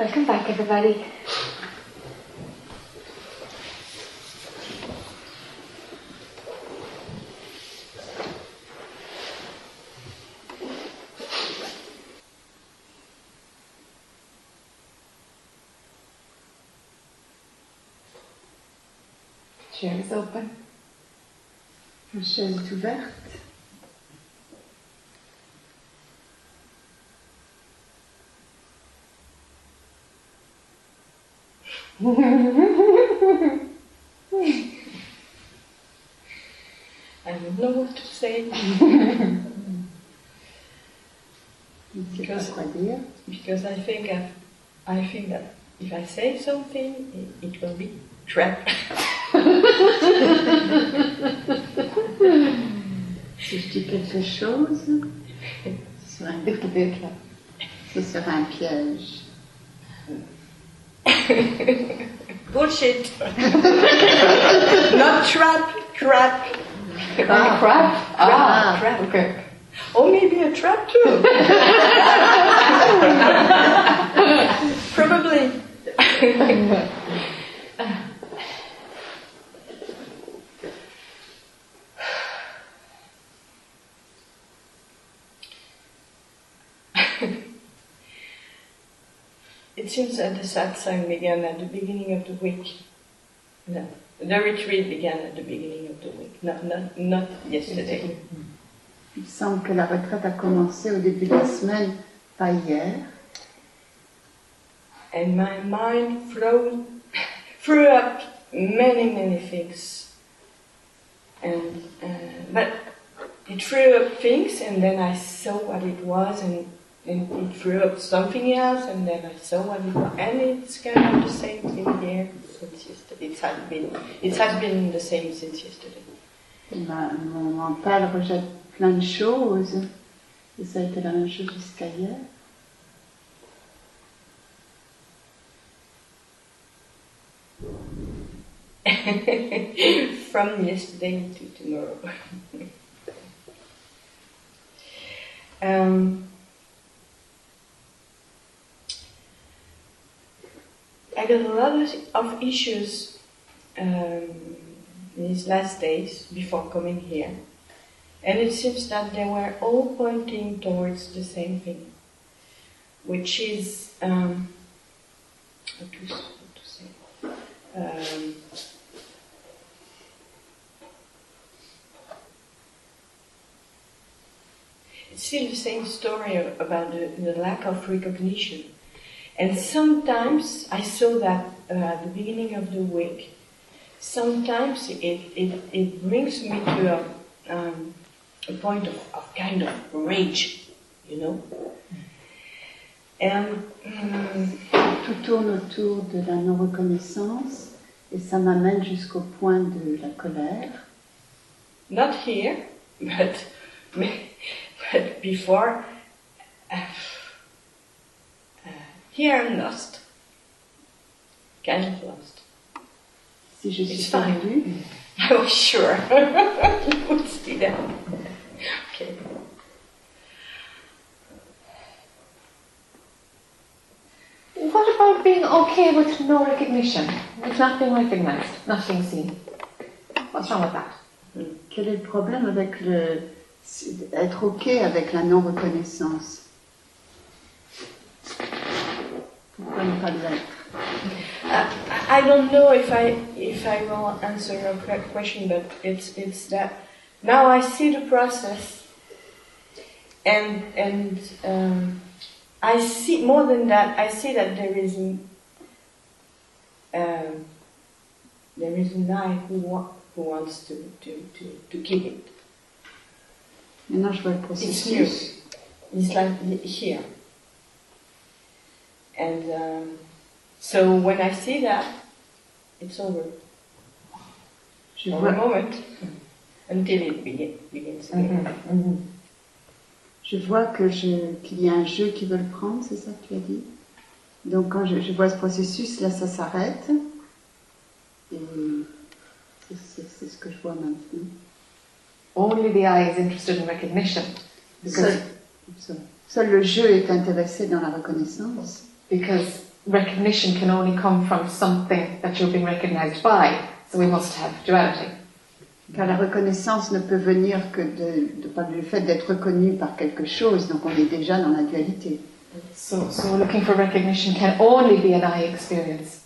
Welcome back, everybody. Chair is open. Chaise est ouverte. I don't know what to say Because- because I think I've, I think that if I say something, it, will be trap. Si je dis quelque chose, ce sera un piège. Bullshit. Not trap, trap. Ah, crap. Ah, crap. Okay. Or maybe a trap too. Probably. It seems that the satsang began at the beginning of the week. No, the retreat began at the beginning of the week, not, not, not yesterday. Il semble que la retraite a commencé au début de la semaine, pas hier. and my mind threw, threw up many, many things. And, uh, but it threw up things, and then I saw what it was, and, and it threw up something else, and then I saw was, and it's kind of the same thing here since yesterday. It has been, it has been the same since yesterday. Ma- mon mental rejette plein de choses. Et ça a été la même chose jusqu'à hier. From yesterday to tomorrow. um, I got a lot of, issues um, these last days before coming here, and it seems that they were all pointing towards the same thing, which is um, to say. Um, it's still the same story about the, the lack of recognition. And sometimes I saw that uh, at the beginning of the week. Sometimes it, it, it brings me to a, um, a point of, of kind of rage, you know. And um, Tout tourne autour de la non-reconnaissance et ça m'amène jusqu'au point de la colère. not here, but but before. Uh, here I'm lost, kind of lost. Si je suis It's fine. perdue, I was sure would see that. Okay. What about being okay with no recognition? With not being recognized, not being seen? What's wrong with that? quel est le problème avec le être ok avec la non-reconnaissance? Pas l'être Uh, I don't know if I if I will answer your question, but it's it's that now I see the process, and and um, I see more than that. I see that there is an, um, there is an I who wa- who wants to to to to keep it. Maintenant, je vois le It's new. It's like here. And um, so when I see that, it's over. Je For a moment. Until it begin, begins again. je vois que je- qu'il y a un jeu qui veut le prendre, c'est ça que tu as dit? Donc, quand je, je vois ce processus, là, ça s'arrête. Et c'est- c'est c'est ce que je vois maintenant. Only the is interested in recognition. Because, Seul, seul- seul le jeu est intéressé dans la reconnaissance. Because recognition can only come from something that you're being recognized by. So we must have duality. Car la reconnaissance ne peut venir que de, de par le fait d'être reconnu par quelque chose, donc on est déjà dans la dualité. So, so looking for recognition can only be an I experience.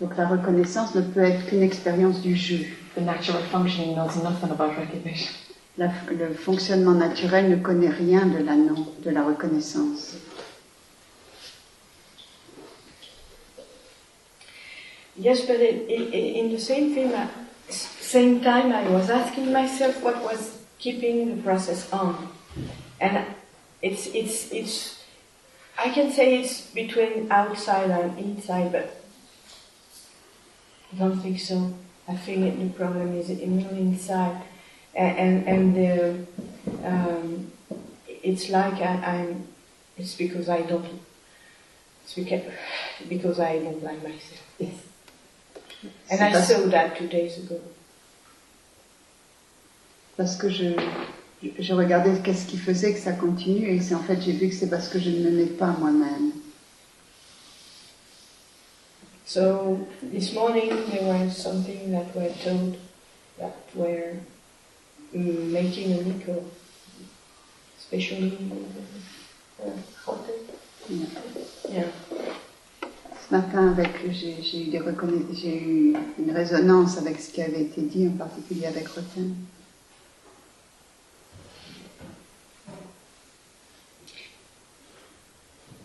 Donc la reconnaissance ne peut être qu'une expérience du jeu. The natural functioning knows nothing about recognition. La- le fonctionnement naturel ne connaît rien de la non, de la reconnaissance. Yes, but in, in, in the same uh, same time, I was asking myself what was keeping the process on, and it's it's it's. I can say it's between outside and inside, but I don't think so. I think the problem is in the inside, and and, and the, um, it's like I, I'm. It's because I don't. It's because, because I don't like myself. Yes. And I saw that two days ago. parce que je, je regardais qu'est-ce qui faisait que ça continue et c'est en fait j'ai vu que c'est parce que je ne m'aimais pas moi-même. So this morning there was something that were told that were mm, making a echo, especially uh, hotel. Yeah. Ce matin, avec, j'ai, j'ai eu des reconna- j'ai eu une résonance avec ce qui avait été dit, en particulier avec Roten.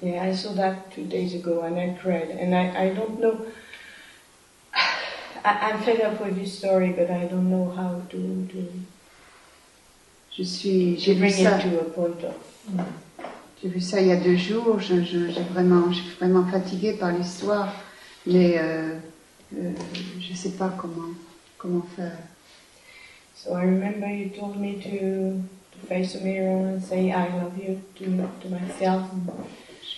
Yeah, I saw that two days ago and I cried. And I, I don't know. I, I'm fed up with this story, but I don't know how to, to, Je suis, to j'ai vu bring ça, it to a point of. J'ai vu ça il y a deux jours. Je, je, j'ai vraiment, je suis vraiment fatiguée par l'histoire, mais euh, euh, je sais pas comment, comment faire. So I remember you told me to, to face a mirror and say I love you to, to myself.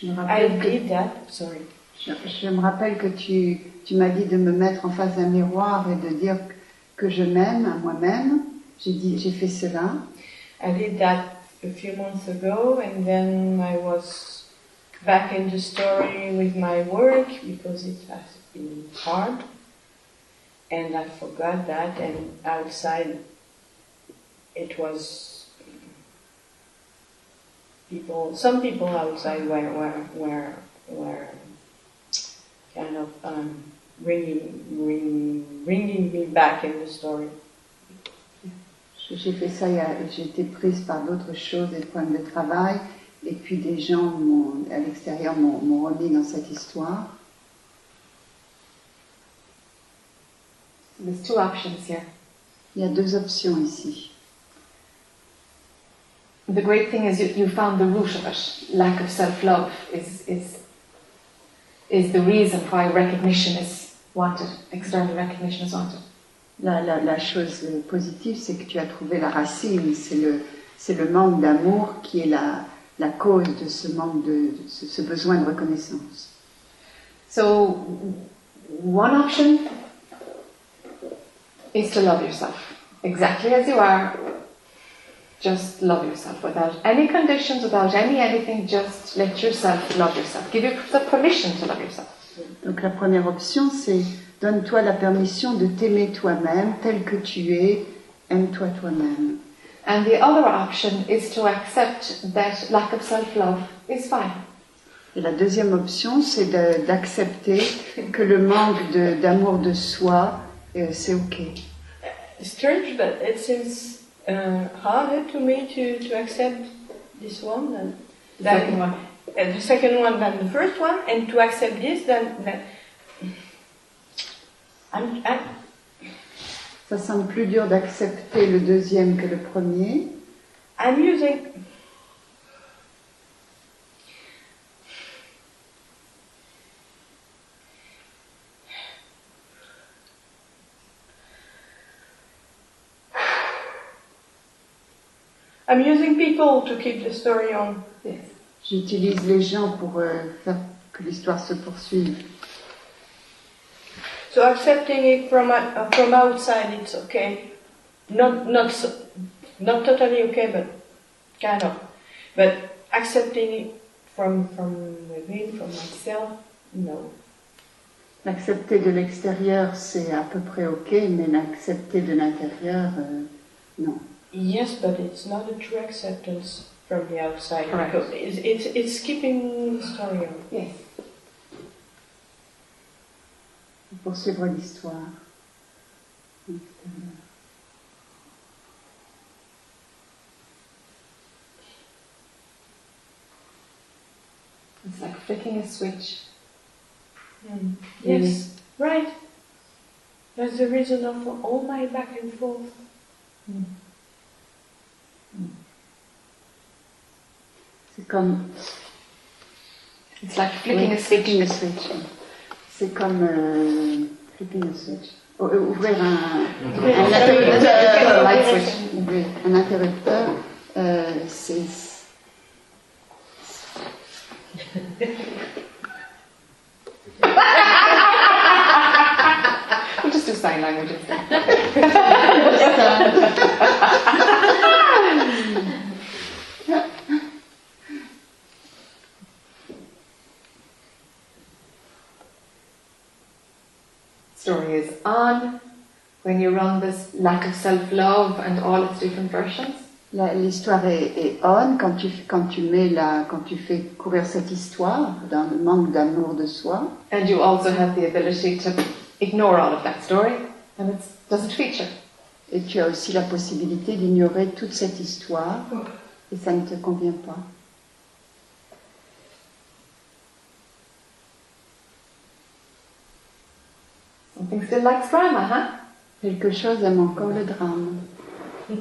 Je me I rappelle que, did that. Sorry. je, je me rappelle que tu, tu m'as dit de me mettre en face d'un miroir et de dire que je m'aime à moi-même. J'ai dit, j'ai fait cela. I did that a few months ago, and then I was back in the story with my work because it has been hard, and I forgot that. And outside, it was people. Some people outside were were were, were kind of um, bringing bring, bringing me back in the story. J'ai fait ça, j'ai été prise par d'autres choses, des problèmes de travail, et puis des gens à l'extérieur m'ont m'ont remis dans cette histoire. There's two options here. Il y a deux options ici. The great thing is you, you found the root of it. Lack of self-love is, is, is the reason why recognition is wanted. External recognition is wanted. La, la, la chose positive, c'est que tu as trouvé la racine, c'est le, manque d'amour qui est la, cause de ce manque de, ce besoin de reconnaissance. So, one option is to love yourself exactly as you are. Just love yourself without any conditions, without any anything. Just let yourself love yourself. Give yourself permission to love yourself. Donc la première option, c'est donne-toi la permission de t'aimer toi-même tel que tu es, aime-toi toi-même. And the other option is to accept that lack of self-love is fine. Et la deuxième option, c'est de- d'accepter que le manque de- d'amour de, soi, euh, c'est OK. strange, but it seems uh, harder to me to, to accept this one than, The than second one. uh, the second one than the first one, and to accept this than, than Ça semble plus dur d'accepter le deuxième que le premier. I'm using. I'm using people to keep the story on. Yes. J'utilise les gens pour euh, faire que l'histoire se poursuive. So accepting it from uh, from outside, it's okay. Not not so, not totally okay, but kind of. But accepting it from from within, from myself, no. L'accepter de l'extérieur, c'est à peu près ok, mais l'accepter de l'intérieur, euh, non. Yes, but it's not a true acceptance from the outside. Correct. Because it's, it's, it's keeping the story on. Yes. Poursuivre l'histoire. It's like flicking a switch. Mm. Yes, right. That's the reason of all my back and forth. Mm. Mm. C'est comme It's like flicking a switch. flicking a switch. C'est comme euh, flicking a switch. O- Ouvrir un, un interrupteur. Light switch. Ouvrir un interrupteur, euh, c'est We'll just do sign language instead. Story is on when you run this lack of self-love and all its different versions. L'histoire est, est on quand tu, quand tu mets la, quand tu fais courir cette histoire dans le manque d'amour de soi. And you also have the ability to ignore all of that story and it doesn't feature. Et tu as aussi la possibilité d'ignorer toute cette histoire et ça ne te convient pas. Something still likes drama, huh? Quelque chose aime encore le drame.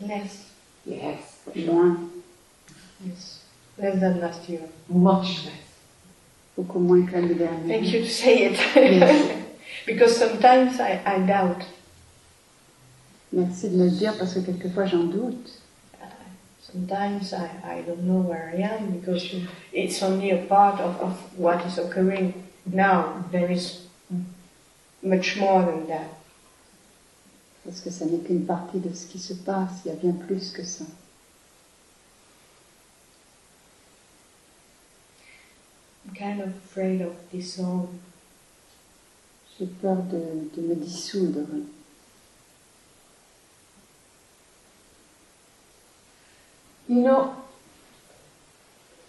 Less. Yes. Moins, Yes. Less than last year. Much less. beaucoup moins que l'année dernière. Thank you to say it. Yes. because sometimes I, I doubt. Merci de me le dire parce que quelquefois j'en doute. Sometimes I, I don't know where I am because it's only a part of, of what is occurring now. There is much more than that. Parce que ça n'est qu'une partie de ce qui se passe, il y a bien plus que ça. I'm kind of afraid of dissolve. J'ai peur de, de me dissoudre. You know,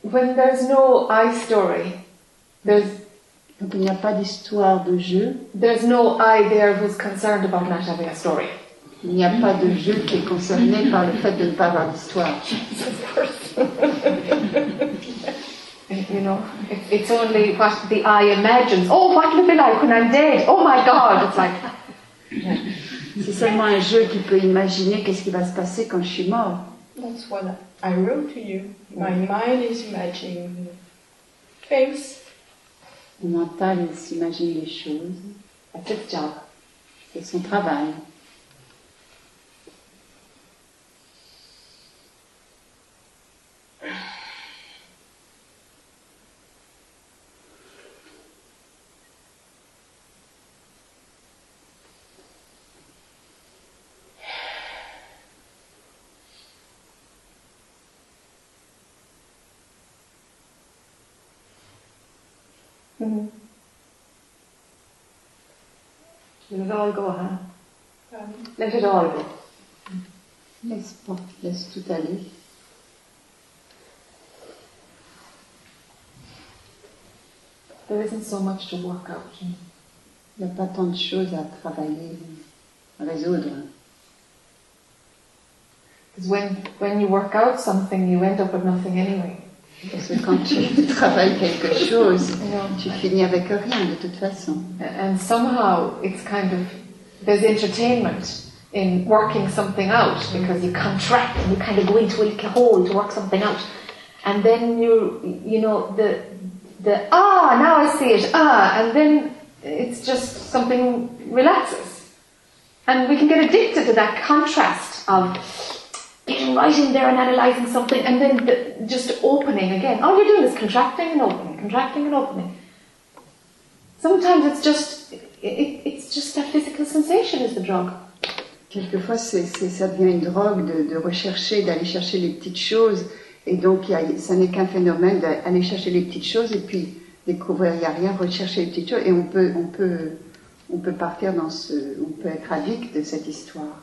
when there's no I story, there's Donc il n'y a pas d'histoire de jeu, there's no I there who's concerned about not having a story. il n'y a pas de jeu qui est concerné par le fait de ne pas avoir d'histoire. Of course. You know, it, it's only what the I imagines. Oh, what will it be like when I'm dead? Oh my God! It's like C'est seulement un jeu qui peut imaginer qu'est-ce qui va se passer quand je suis mort. That's what I wrote to you. My mm. mind is imagining things. Mon mental il s'imagine les choses, that's its job. c'est son travail. Mm-hmm. Let it all go, huh? Um, Let it all go. Laisse, pas- laisse tout aller. There isn't so much to work out. you know. Il n'y a pas tant de choses à travailler, à résoudre. Because when, when you work out something, you end up with nothing anyway. Parce que quand tu travailles quelque chose, tu finis avec rien de toute façon. And somehow it's kind of, there's entertainment in working something out because you contract and you kind of go into a little hole to work something out. And then you, you know, the, the, ah, now I see it, ah, and then it's just something relaxes. And we can get addicted to that contrast of getting right in there and analysing something and then the, just opening again. All you're doing is contracting and opening, contracting and opening. Sometimes it's just it, it, it's just that physical sensation is the drug. quelquefois, c'est, c'est- ça devient une drogue de, de rechercher, d'aller chercher les petites choses. Et donc, y a- ça n'est qu'un phénomène d'aller chercher les petites choses et puis découvrir, il n'y a rien, rechercher les petites choses. Et on peut, on peut, on peut partir dans ce, on peut être addict de cette histoire.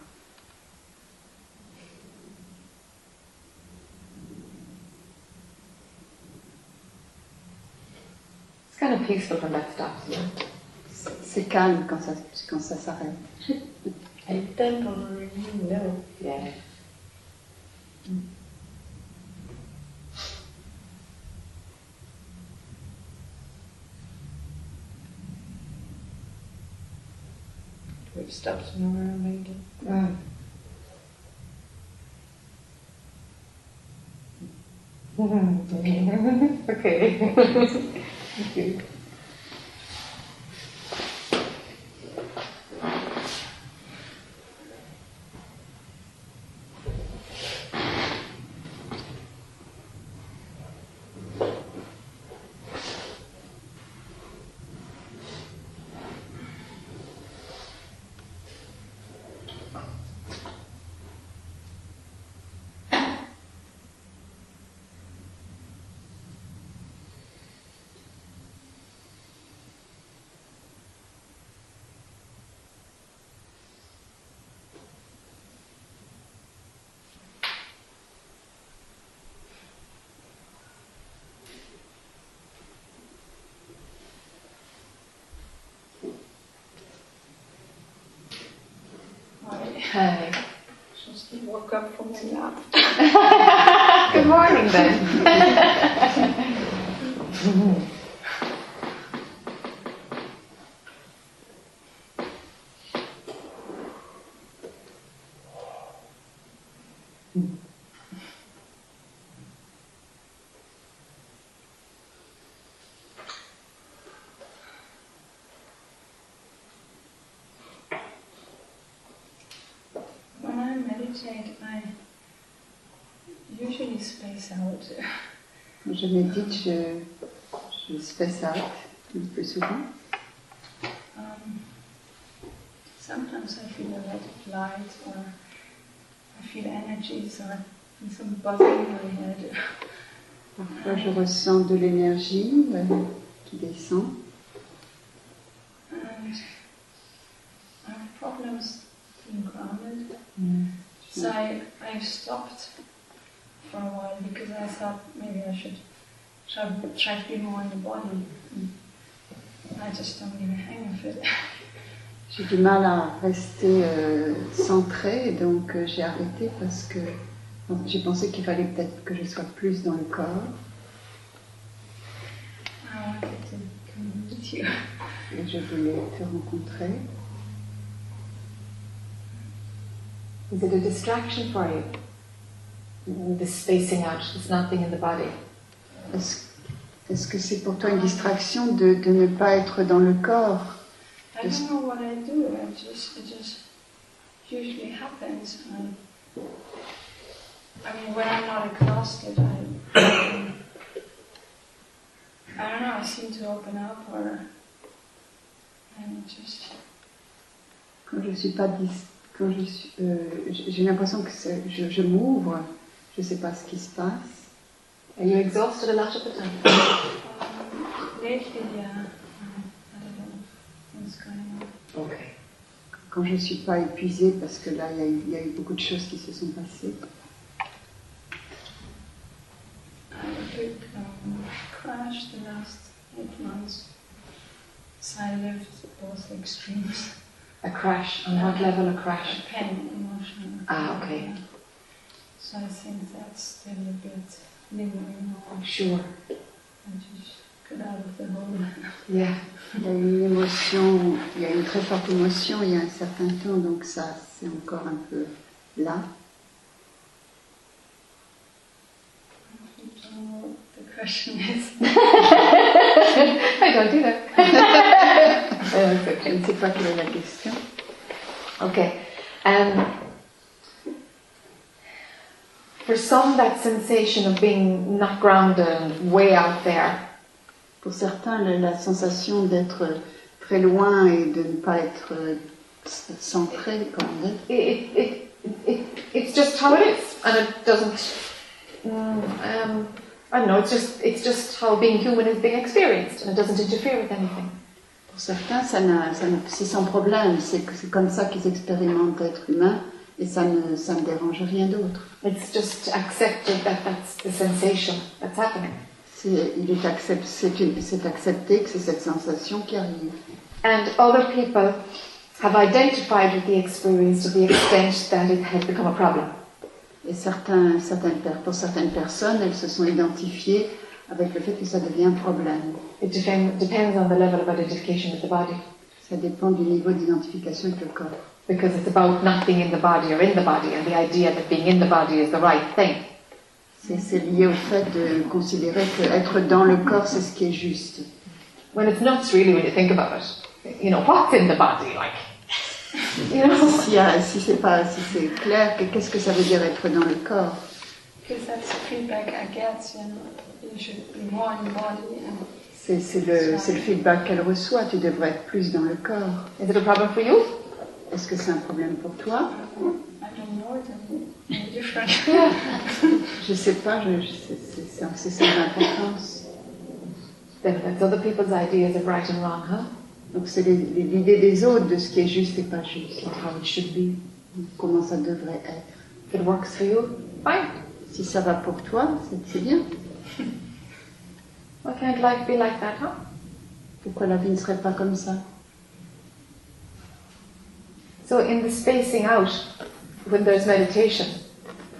It's kind of peaceful when that stops. Yeah. C'est calme quand ça, quand ça s'arrête. And temporary, no. Yeah. We've stopped nowhere maybe. Mm. okay. Thank you. Hi. just woke up from a nap. Good morning then. meditate, I usually space out. Quand je médite, je, je space out le plus souvent. Um, sometimes I feel a lot of light or I feel energies or some buzzing in my head. Parfois, je ressens de l'énergie euh, qui descend. And I have problems being grounded. Mm. So I, I stopped for a while because I thought maybe I should try, try to be more in the body. I just don't a hang of it. J'ai du mal à rester euh, centrée, donc euh, j'ai arrêté parce que j'ai pensé qu'il fallait peut-être que je sois plus dans le corps. I wanted to come meet you. Et je voulais te rencontrer. Is it a distraction for you? This spacing out, this nothing in the body. Est-ce est-ce que c'est pour toi une distraction de, de ne pas être dans le corps I don't know what I do. I just it just usually happens. I, I mean, when I'm not exhausted, I I don't know. I seem to open up, or and it just Quand je suis pas dis- quand je suis, euh, j'ai l'impression que je, je m'ouvre, je sais pas ce qui se passe. Are you exhausted a lot of the time? um, lately, yeah. I don't know what's going on. Okay. Quand je suis pas épuisée, parce que là il y, a eu- il y a eu beaucoup de choses qui se sont passées. I had a um, crash the last eight months. So I lived both extremes. A crash. On what level a crash? Pain, emotional. Ah, okay. Yeah. So I think that's still a bit lingering on. Sure. I just got out of the hole. Yeah. Il y a une émotion, il y a une très forte émotion il y a un certain temps, donc ça c'est encore un peu là. The question is. I don't do that. Je ne sais pas quelle est la question. Okay. Um, for some, that sensation of being not grounded way out there, Pour certains, la, la sensation d'être très loin et de ne pas être centré, comme. It, it, it, it's just how it is, and it doesn't. mm, um, I don't know. It's just it's just how being human is being experienced, and it doesn't interfere with anything. Pour certains, ça n'a- ça c'est sans problème, c'est comme ça qu'ils expérimentent l'être humain et ça ne, ça ne dérange rien d'autre. It's just accepted that that's the sensation that's happening. C'est il est accep- c'est une- c'est accepté que c'est cette sensation qui arrive. And other people have identified with the experience to the extent that it has become a problem. Et certains, certaines, pour certaines personnes, elles se sont identifiées avec le fait que ça devient un problème. It depend, depends on the level of identification with the body, Ça dépend du niveau d'identification avec le corps. Because it's about not being in the body or in the body, and the idea that being in the body is the right thing. C'est c'est lié au fait de considérer qu'être dans le corps, c'est ce qui est juste. When it's not really when you think about it. You know, what's in the body, like? You know? Si, euh, si c'est pas, si c'est clair, que- qu'est-ce que ça veut dire être dans le corps? Because that's the feedback I get, you know. You should be more in the body and C'est le, c'est le feedback qu'elle reçoit. Tu devrais être plus dans le corps. Is it a problem for you? Est-ce que c'est un problème pour toi. Je sais pas. C'est- l'importance. Then that's other people's ideas of right and wrong, huh? Donc c'est l'idée des autres de ce qui est juste et pas juste. How it should be. Comment ça devrait être. If it works for you, fine. Si ça va pour toi, c'est- c'est bien. Why can't life be like that, huh? Pourquoi la vie ne serait pas comme ça? So in the spacing out, when there's meditation,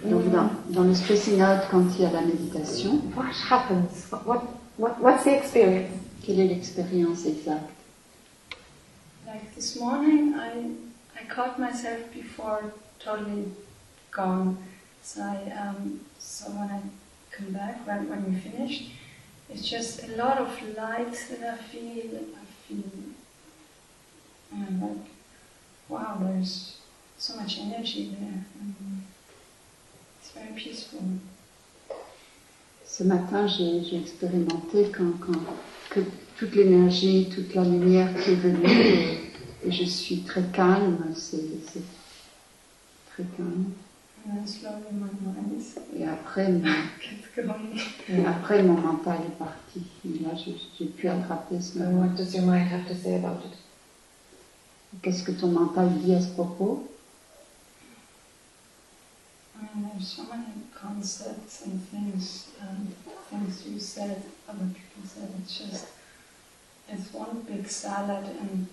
Donc dans, dans le spacing out, quand il y a la méditation, what happens? What, what, what what's the experience? quelle est l'expérience exacte Like this morning, I I caught myself before totally gone. So I um, so when I come back, when when we finished, it's just a lot of light that I feel. I feel, and I'm like, wow, there's so much energy there. And it's very peaceful. Ce matin, j'ai expérimenté quand, quand- que toute l'énergie, toute la lumière qui est venue, et, et je suis très calme, c'est très calme. And then slowly my mind Et après, mon, going. après, mon mental est parti. Et là, j'ai pu attraper ce And moment. what does your mind have to say about it? Qu'est-ce que ton mental dit à ce propos? I mean, there's so many concepts and things, um, things you said, other people said. It's just, it's one big salad, and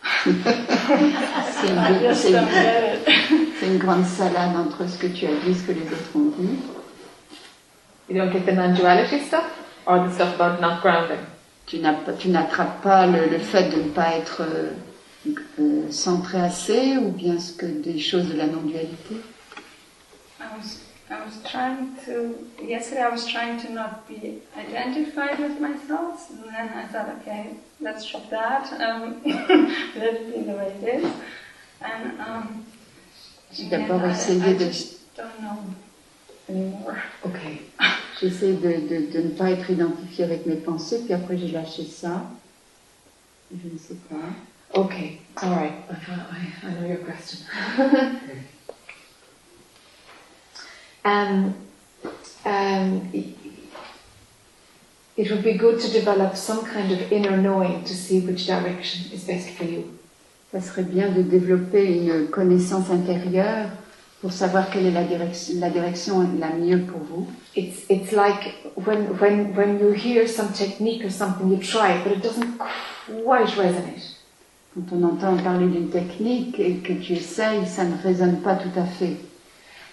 C'est I une, just c'est don't une- get it. c'est une grande salade entre ce que tu as dit et ce que les autres ont dit. You don't get the non-duality stuff, or the stuff about not grounding? Tu n'as pas- tu n'attrapes pas le, le fait de ne pas être euh, euh, centré assez ou bien ce que des choses de la non-dualité? I was, I was trying to. Yesterday, I was trying to not be identified with my thoughts, and then I thought, okay, let's drop that. Um, let it be the way it is. And um, J'ai d'abord I, essayé de, don't know anymore. Okay. j'essaie de, de- de ne pas être identifié avec mes pensées, puis après j'ai lâché ça. Je ne sais pas. Okay. All right. I, I, I know your question. um, um, it would be good to develop some kind of inner knowing to see which direction is best for you. Ça serait bien de développer une connaissance intérieure pour savoir quelle est la direction, la direction la mieux pour vous. It's it's like when when when you hear some technique or something, you try it, but it doesn't quite resonate. Quand on entend parler d'une technique et que tu essayes, ça ne résonne pas tout à fait.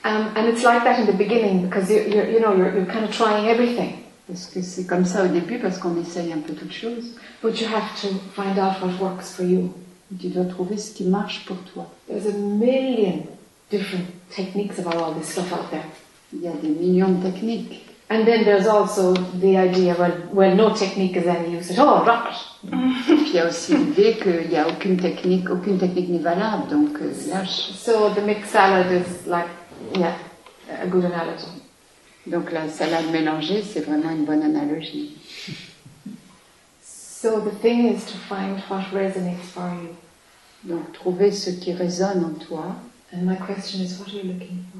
Um, and it's like that in the beginning because you you're, you know you're, you're kind of trying everything, Parce que c'est comme ça au début, parce qu'on essaye un peu toutes choses. but you have to find out what works for you. Tu dois trouver ce qui marche pour toi. There's a million different techniques about all this stuff out there. Il y a des millions de techniques. And then there's also the idea, well, well, no technique is any use at all, drop it. Et puis il y a aussi l'idée qu'il n'y a aucune technique, aucune technique n'est valable, donc euh, lâche. So the mixed salad is like, yeah, a good analogy. Donc la salade mélangée, c'est vraiment une bonne analogie. So the thing is to find what resonates for you. Donc trouver ce qui résonne en toi. And my question is, what are you looking for?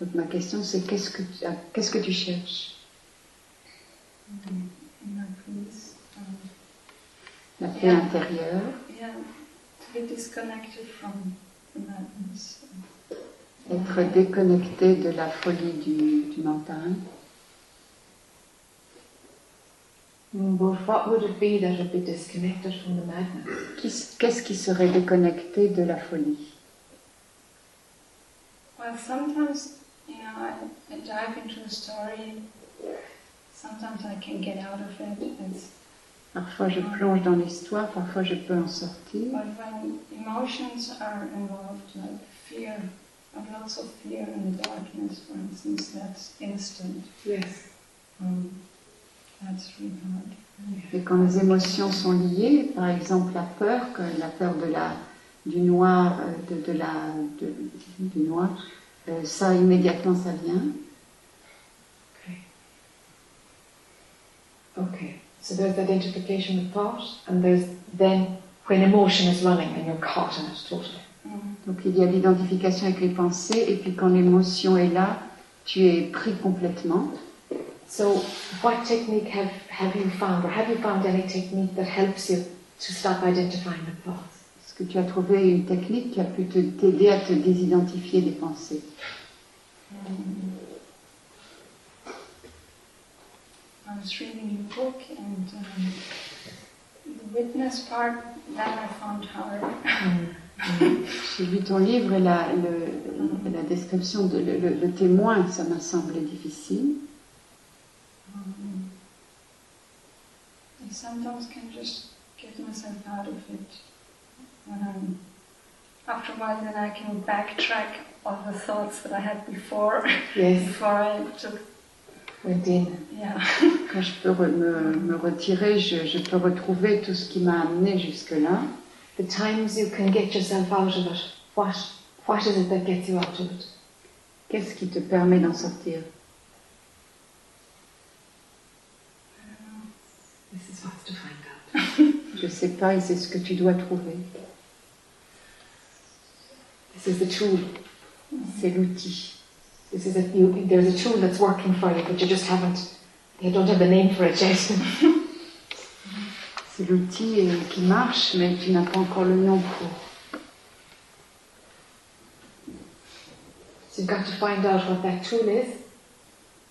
Donc ma question c'est qu'est-ce que tu, ah, qu'est-ce que tu cherches? Um, La paix Yeah. intérieure, yeah, to be disconnected from the madness. être déconnecté de la folie du, du mental. Mm, what would it be that would be disconnected from the madness? Qu'est-ce qui serait déconnecté de la folie? Well, sometimes, you know, I, I dive into a story. Sometimes I can get out of it. It's, Parfois je plonge dans l'histoire, parfois je peux en sortir. but when emotions are involved, like fear, I've lots of fear in the darkness, for instance, that's instant. Yes. Um, that's really hard. Et quand les émotions sont liées, par exemple la peur, que la peur de la, du noir, euh, de, de la, de- du noir, euh, ça immédiatement ça vient. Okay. So there's identification with thought, and there's then when emotion is running and you're caught in it totally. Mm. Donc il y a l'identification avec les pensées, et puis quand l'émotion est là, tu es pris complètement. So, what technique have, have you found, or have you found any technique that helps you to stop identifying with thoughts? Est-ce que tu as trouvé une technique qui a pu t'aider à te désidentifier des pensées. Um, I was reading a book and um, the witness part that I found hard. J'ai lu ton livre et la, le- la description de le, le- le témoin, ça m'a semblé difficile. Um, I sometimes can just get myself out of it when I'm. After a while, then I can backtrack all the thoughts that I had before, Yes, before I took. went in. Yeah. Quand je peux re- me, me retirer, je, je peux retrouver tout ce qui m'a amené jusque-là. The times you can get yourself out of it, what, what is it that gets you out of it? Qu'est-ce qui te permet d'en sortir? This is what's to find out. Je sais pas et c'est ce que tu dois trouver. This is the tool. C'est l'outil. This is a, you, there's a tool that's working for you, but you just haven't, you don't have the name for it yet. C'est l'outil euh, qui marche, mais tu n'as pas encore le nom pour. so you've got to find out what that tool is,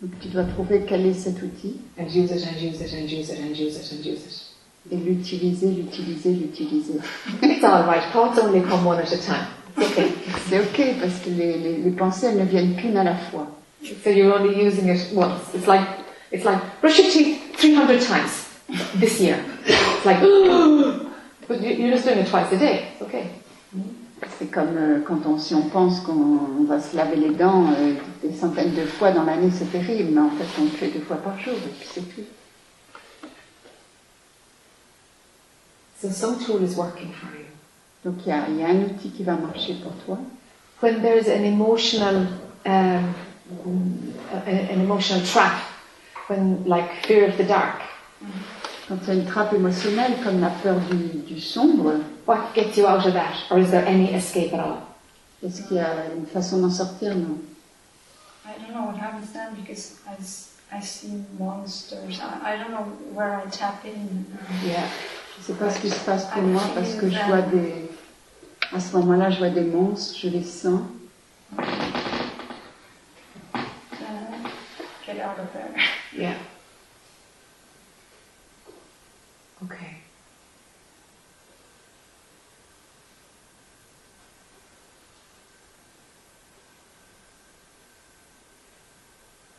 Donc tu dois trouver quel est cet outil and use it, and use it, and use it, and use it, and use it. et l'utiliser, l'utiliser, l'utiliser. It's all right. Thoughts only come one at a time. C'est ok parce que les, les- les pensées elles ne viennent qu'une à la fois. So you're only using it once. It's like it's like brush your teeth 300 times this year. It's like, but you- you're just doing it twice a day. It's okay. C'est comme euh, quand on, si on pense qu'on va se laver les dents euh, des centaines de fois dans l'année, c'est terrible, mais en fait on le fait deux fois par jour et puis c'est tout. So some tool is working for you. Donc il y a, il y a un outil qui va marcher pour toi. When there's an emotional, um, an emotional trap, when like fear of the dark, Quand il y a une trappe émotionnelle comme la peur du, du sombre, what gets you out of that, or is there any escape at all? est-ce qu'il y a une façon d'en sortir Non? I don't know what happens then because I, I see monsters. I, I don't know where I tap in. Yeah. Je ne sais pas ce qui se passe pour moi parce que je vois des... À ce moment-là, je vois des monstres, je les sens. Uh, get out of there. Yeah. Okay.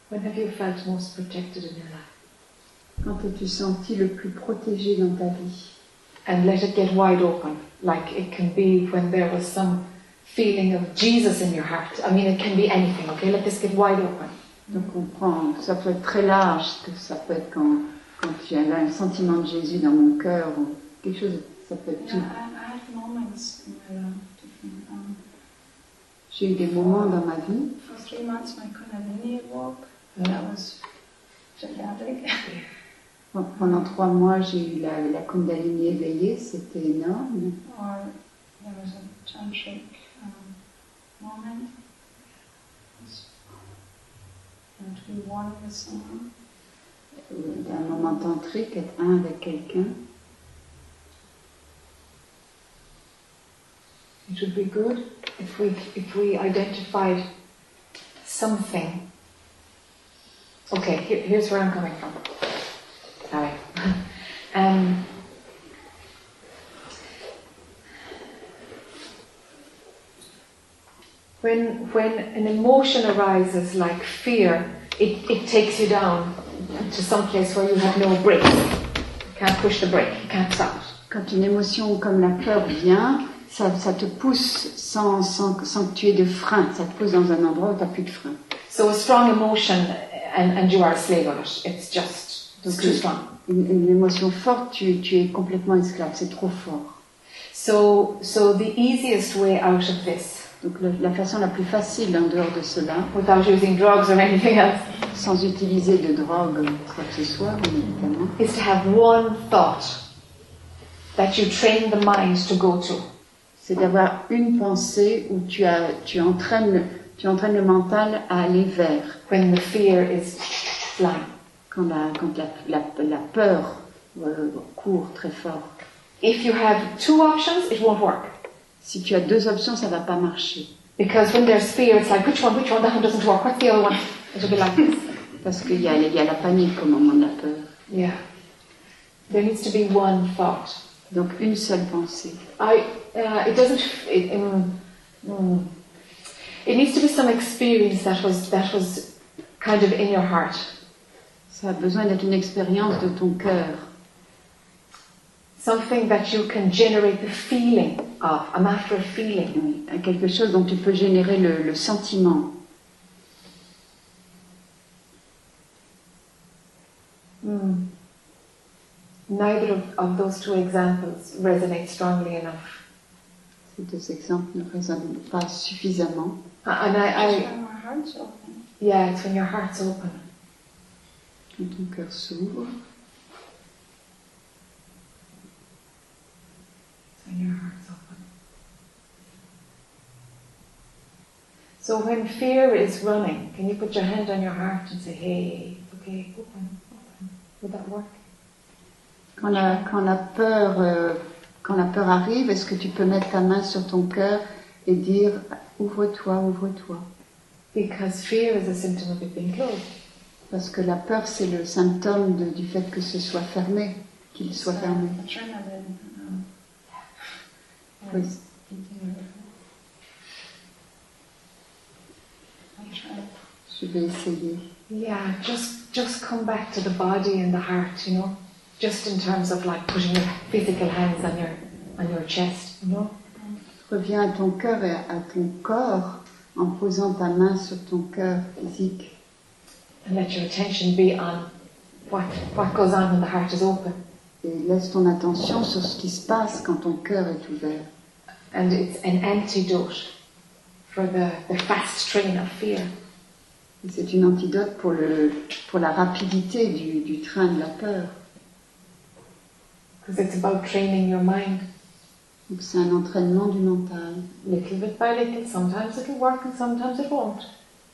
When have you felt most protected in your life? Quand t'es-tu senti le plus protégé dans ta vie? And let it get wide open. Like it can be when there was some feeling of Jesus in your heart. I mean, it can be anything, okay? Let this get wide open. Donc on prend, ça peut être très large, que ça peut être quand, quand tu as là un sentiment de Jésus dans mon cœur, ou quelque chose, ça peut être tout. I, I had moments in my life. Different, um, J'ai eu des moments dans ma vie, for three months, my Kundalini walk. That was gigantic. pendant trois mois j'ai eu la, la Kundalini éveillée, c'était énorme. or there was a tantric um, moment. And tantrique, être un avec quelqu'un. It would be good if we if we identified something. Okay, here, here's where I'm coming from. Um, when when an emotion arises like fear, it, it takes you down to some place where you have no brakes. You can't push the brake, you can't stop. Quand une émotion comme la peur vient, ça, ça te pousse sans, sans, sans que tu aies de frein. Ça te pousse dans un endroit où tu n'as plus de frein. So a strong emotion and, and you are a slave of it. It's just it's too strong. Une, une émotion forte, tu, tu es complètement esclave. C'est trop fort. So, so the easiest way out of this, Donc le- la façon la plus facile en dehors de cela, without using drugs or anything else, sans utiliser de drogue ou quoi que ce soit, médicaments, is to have one thought that you train the mind to go to. c'est d'avoir une pensée où tu, as, tu, entraînes, le- tu entraînes le mental à aller vers. when the fear is flying. Quand la, quand la, la, la peur euh, court très fort. If you have two options, it won't work. Si tu as deux options, ça va pas marcher. Because when there's fear, it's like, which one, which one, that one doesn't work, what's the other one? It'll be like this. Parce qu'il y a, y a la panique au moment de la peur. Yeah. There needs to be one thought. Donc une seule pensée. I, uh, it doesn't, it, um, mm. it needs to be some experience that was, that was kind of in your heart. Ça a besoin d'être une expérience de ton cœur. Something that you can generate the feeling of. I'm after a feeling. Oui, Quelque chose dont tu peux générer le, le sentiment. Hmm. Neither of, of those two examples resonate strongly enough. Ces deux exemples ne résonnent pas suffisamment. And I, I, when my heart's open. yeah, it's when your heart's open. Quand ton cœur s'ouvre, It's when your heart's open. So when fear is running, can you put your hand on your heart and say, hey, okay, open, open. Would that work? quand la, quand la peur, euh, quand la peur arrive, est-ce que tu peux mettre ta main sur ton cœur et dire ouvre-toi, ouvre-toi Because fear is a symptom of it being closed. Parce que la peur, c'est le symptôme de- du fait que ce soit fermé, qu'il soit fermé. Um, Oui. Je vais essayer. Yeah, just just come back to the body and the heart, you know? Just in terms of like putting your physical hands on your on your chest, you know? Reviens à ton cœur et à ton corps en posant ta main sur ton cœur physique And let your attention be on what what goes on when the heart is open. et laisse ton attention sur ce qui se passe quand ton cœur est ouvert. And it's an antidote for the, the fast train of fear. C'est une antidote pour, le, pour la rapidité du, du train de la peur. Because it's about training your mind. Donc c'est un entraînement du mental. Little bit by little. Sometimes it'll work and sometimes it won't.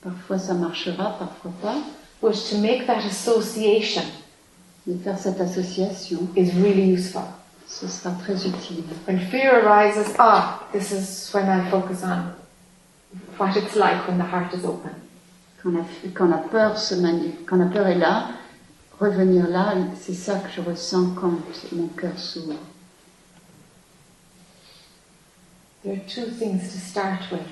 Parfois ça marchera, parfois pas. But to make that association Mais faire cette association, is really useful. ce sera très utile. When fear arises, ah, this is when I focus on what it's like when the heart is open. Quand la, quand la peur se mani- quand la peur est là, revenir là, c'est ça que je ressens quand mon cœur s'ouvre. There are two things to start with.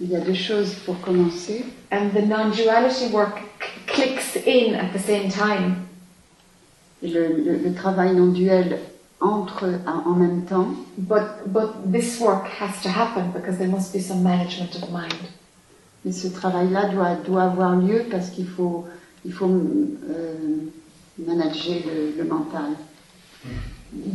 Il y a deux choses pour commencer. And the non duality work clicks in at the same time. Le, le- le travail non duel entre en même temps, But, but this work has to happen because there must be some management of mind. mais ce travail-là doit, doit avoir lieu parce qu'il faut, il faut euh, manager le, le mental.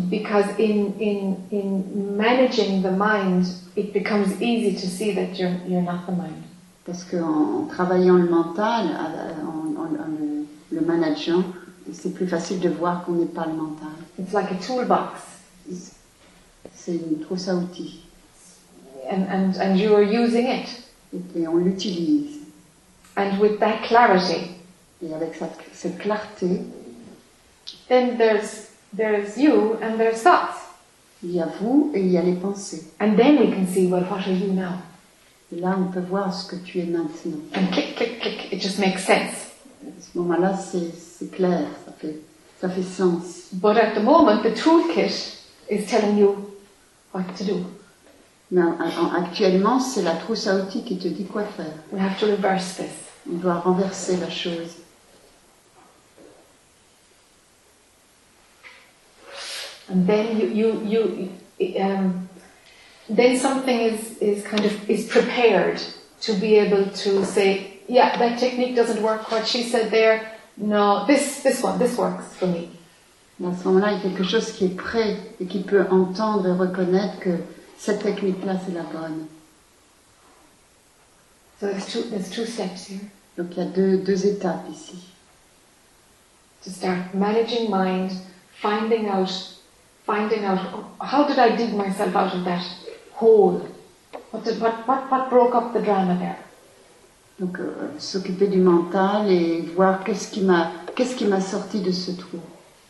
Because in, in, in managing the mind, it becomes easy to see that you're, you're not the mind. Parce qu'en en travaillant le mental, en, en- en le, le manageant, c'est plus facile de voir qu'on n'est pas le mental. It's like a toolbox. c'est une trousse à outils. and, and, and you are using it. Et, et on l'utilise. And with that clarity, Et avec cette, cette clarté, then there's, there's you and there's thoughts. il y a vous et il y a les pensées. And then we can see, well, what are you now? Et là, on peut voir ce que tu es maintenant. And click, click, click, it just makes sense. À ce moment-là, c'est c'est clair, ça fait, ça fait sens. But at the moment, the toolkit is telling you what to do. Mais en- en- actuellement, c'est la trousse à outils qui te dit quoi faire. We have to reverse this. On doit renverser la chose. Then you, you, you um, then something is, is kind of is prepared to be able to say, yeah, that technique doesn't work. What she said there, no, this this one, this works for me. À ce moment-là, il y a quelque chose qui est prêt et qui peut entendre et reconnaître que cette technique-là, c'est la bonne. So there's two there's two steps here Donc il y a deux, deux étapes ici. to start managing mind, finding out, finding out how did I dig myself out of that hole? What did what what what broke up the drama there? Donc euh, s'occuper du mental et voir qu'est-ce qui m'a qu'est-ce qui m'a sorti de ce trou.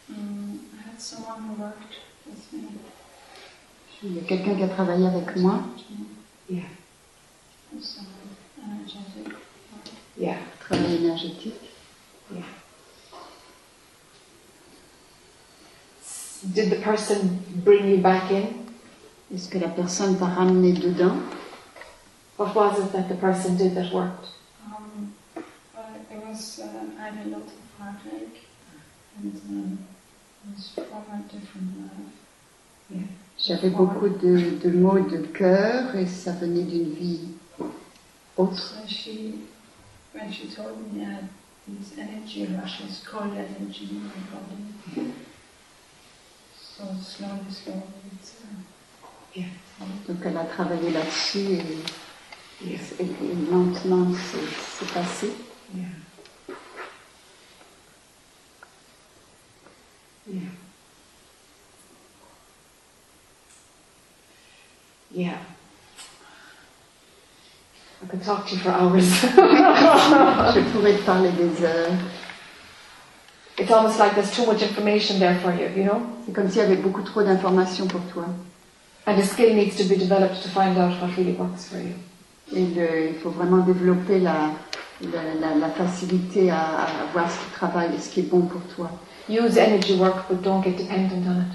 Mm, I had someone who worked with me. Il y a quelqu'un qui a travaillé avec moi, Yeah, yeah. travail énergétique. Did the person bring you back in? Est-ce que la personne t'a ramené dedans What was it that the person did that worked? Um, well, it was, uh, I had a lot of heartache and um, it was from a different life. J'avais beaucoup de, de mots de cœur et ça venait d'une vie autre. So she, when she told me I had these energy rushes, cold energy in my body. Donc elle a travaillé là-dessus et, et- et lentement c'est c'est passé. Yeah. Yeah. Yeah. I could talk to you for hours. Je pourrais te parler des heures. It's almost like there's too much information there for you, you know? C'est comme s'il y avait beaucoup trop d'informations pour toi. And a skill needs to be developed to find out what really works for you. Et le- il faut vraiment développer la, la, la- la facilité à, à voir ce qui travaille et ce qui est bon pour toi. Use energy work, but don't get dependent on it.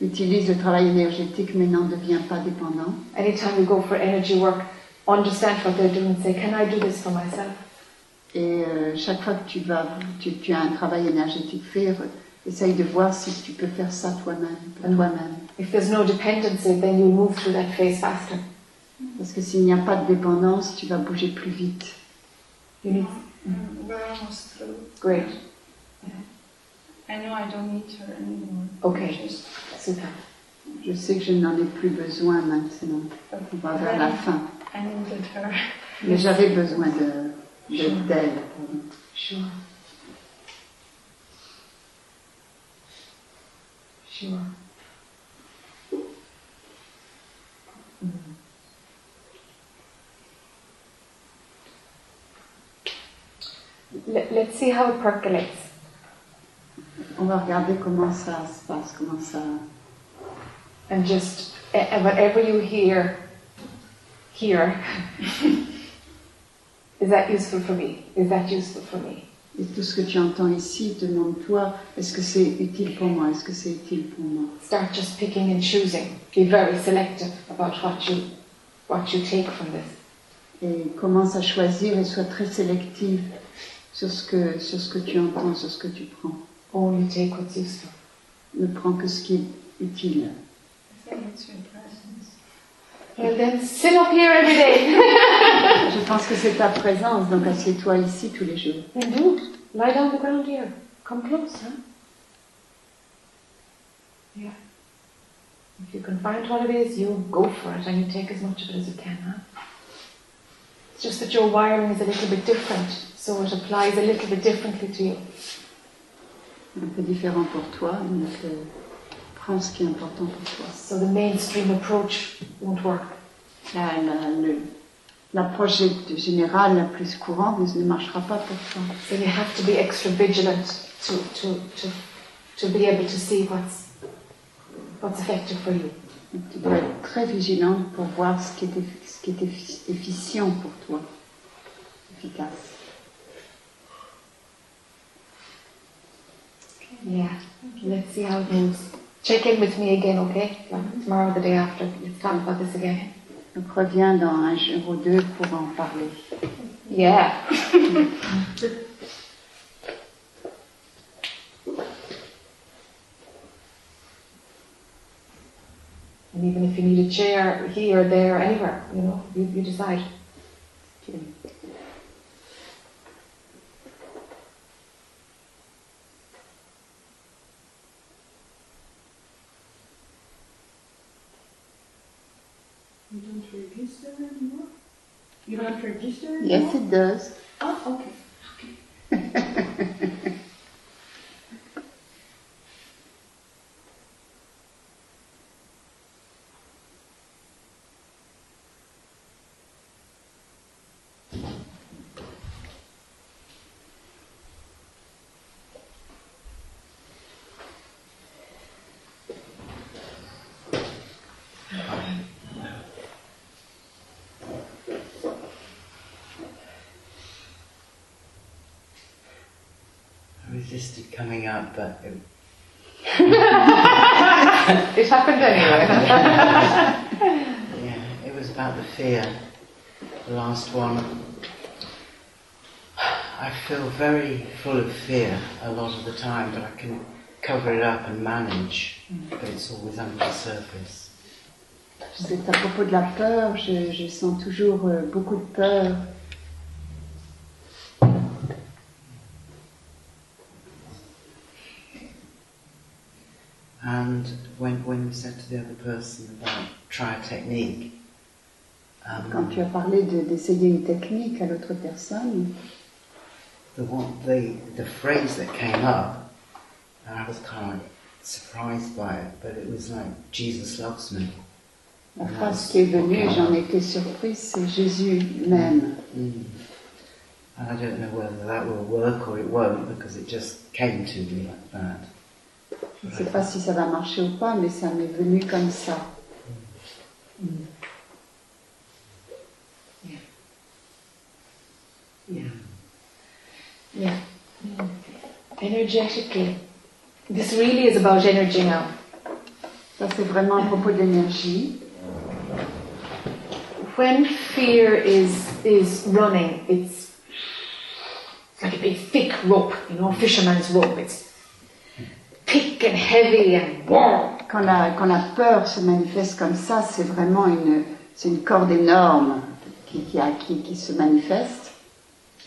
Utilise le travail énergétique mais n'en deviens pas dépendant. Anytime you go for energy work, understand what they're doing and say, can I do this for myself? Et euh, chaque fois que tu vas, tu, tu as un travail énergétique faire, essaye de voir si tu peux faire ça toi-même, toi-même. If there's no dependency, then you'll move through that phase faster. Parce que s'il n'y a pas de dépendance, tu vas bouger plus vite. You need mm, we're almost through. great, I know I don't need her anymore. Okay. Just, super. Je sais que je n'en ai plus besoin maintenant. On va vers la fin. I needed her. Mais j'avais besoin de de- d'elle. Sure. Sure. Mm. Let, let's see how it percolates. On va regarder comment ça se passe, comment ça. and just eh, eh, whatever you hear here is that useful for me? Is that useful for me? Et tout ce que tu entends ici, demande-toi, est-ce que c'est utile pour moi? Est-ce que c'est utile pour moi? Start just picking and choosing. Be very selective about what you what you take from this. Et commence à choisir et sois très sélective sur ce que, sur ce que tu entends, sur ce que tu prends. only take what's useful. Ne prends que ce qui est utile. I think it's your presence. well then sit up here every day. Je pense que c'est ta présence, donc assieds-toi ici tous les jours. and do lie down the ground here. Come close huh? Yeah. If you can find what it is you go for it and you take as much of it as you can huh? It's just that your wiring is a little bit different, so it applies a little bit differently to you. Un peu différent pour toi, euh, prends ce qui est important pour toi. So the mainstream approach won't work. L'approche générale la plus courante ne ne marchera pas pour toi. So you have to be extra vigilant to, to, to, to be able to see what's, what's effective for you. Donc, tu dois être très vigilante pour voir ce qui est, ce qui est effi- efficient pour toi, efficace. Yeah. Let's see how it moves. Check in with me again, okay? Tomorrow, the day after. Let's talk about this again. Donc reviens dans un jour ou deux pour en parler. Yeah. and even if you need a chair here, there, anywhere, you know, you, you decide. You don't register anymore? You don't register anymore? Yes, it does. Oh, okay. I resisted coming up, but it, It happened anyway. yeah, it was about the fear. The last one. I feel very full of fear a lot of the time, but I can cover it up and manage, but it's always under the surface. C'est à propos de la peur, je, je sens toujours euh, beaucoup de peur. And when, when you said to the other person about try a technique, um, Quand tu as parlé de- d'essayer une technique à l'autre personne, the one the the phrase that came up, and I was kind of like surprised by it, but it was like Jesus loves me. la phrase qui est venue, j'en étais surprise, c'est Jésus m'aime. Mm. And I don't know whether that will work or it won't because it just came to me like that. Je ne sais pas si ça va marcher ou pas, mais ça m'est venu comme ça. Yeah. Yeah. Energetically. This really is about energy now. Ça, c'est vraiment à propos de l'énergie. When fear is is running, it's like a big thick rope, you know, a fisherman's rope. It's thick and heavy and warm. Quand la, quand la peur se manifeste comme ça, c'est vraiment une, c'est une corde énorme qui, qui, qui, qui se manifeste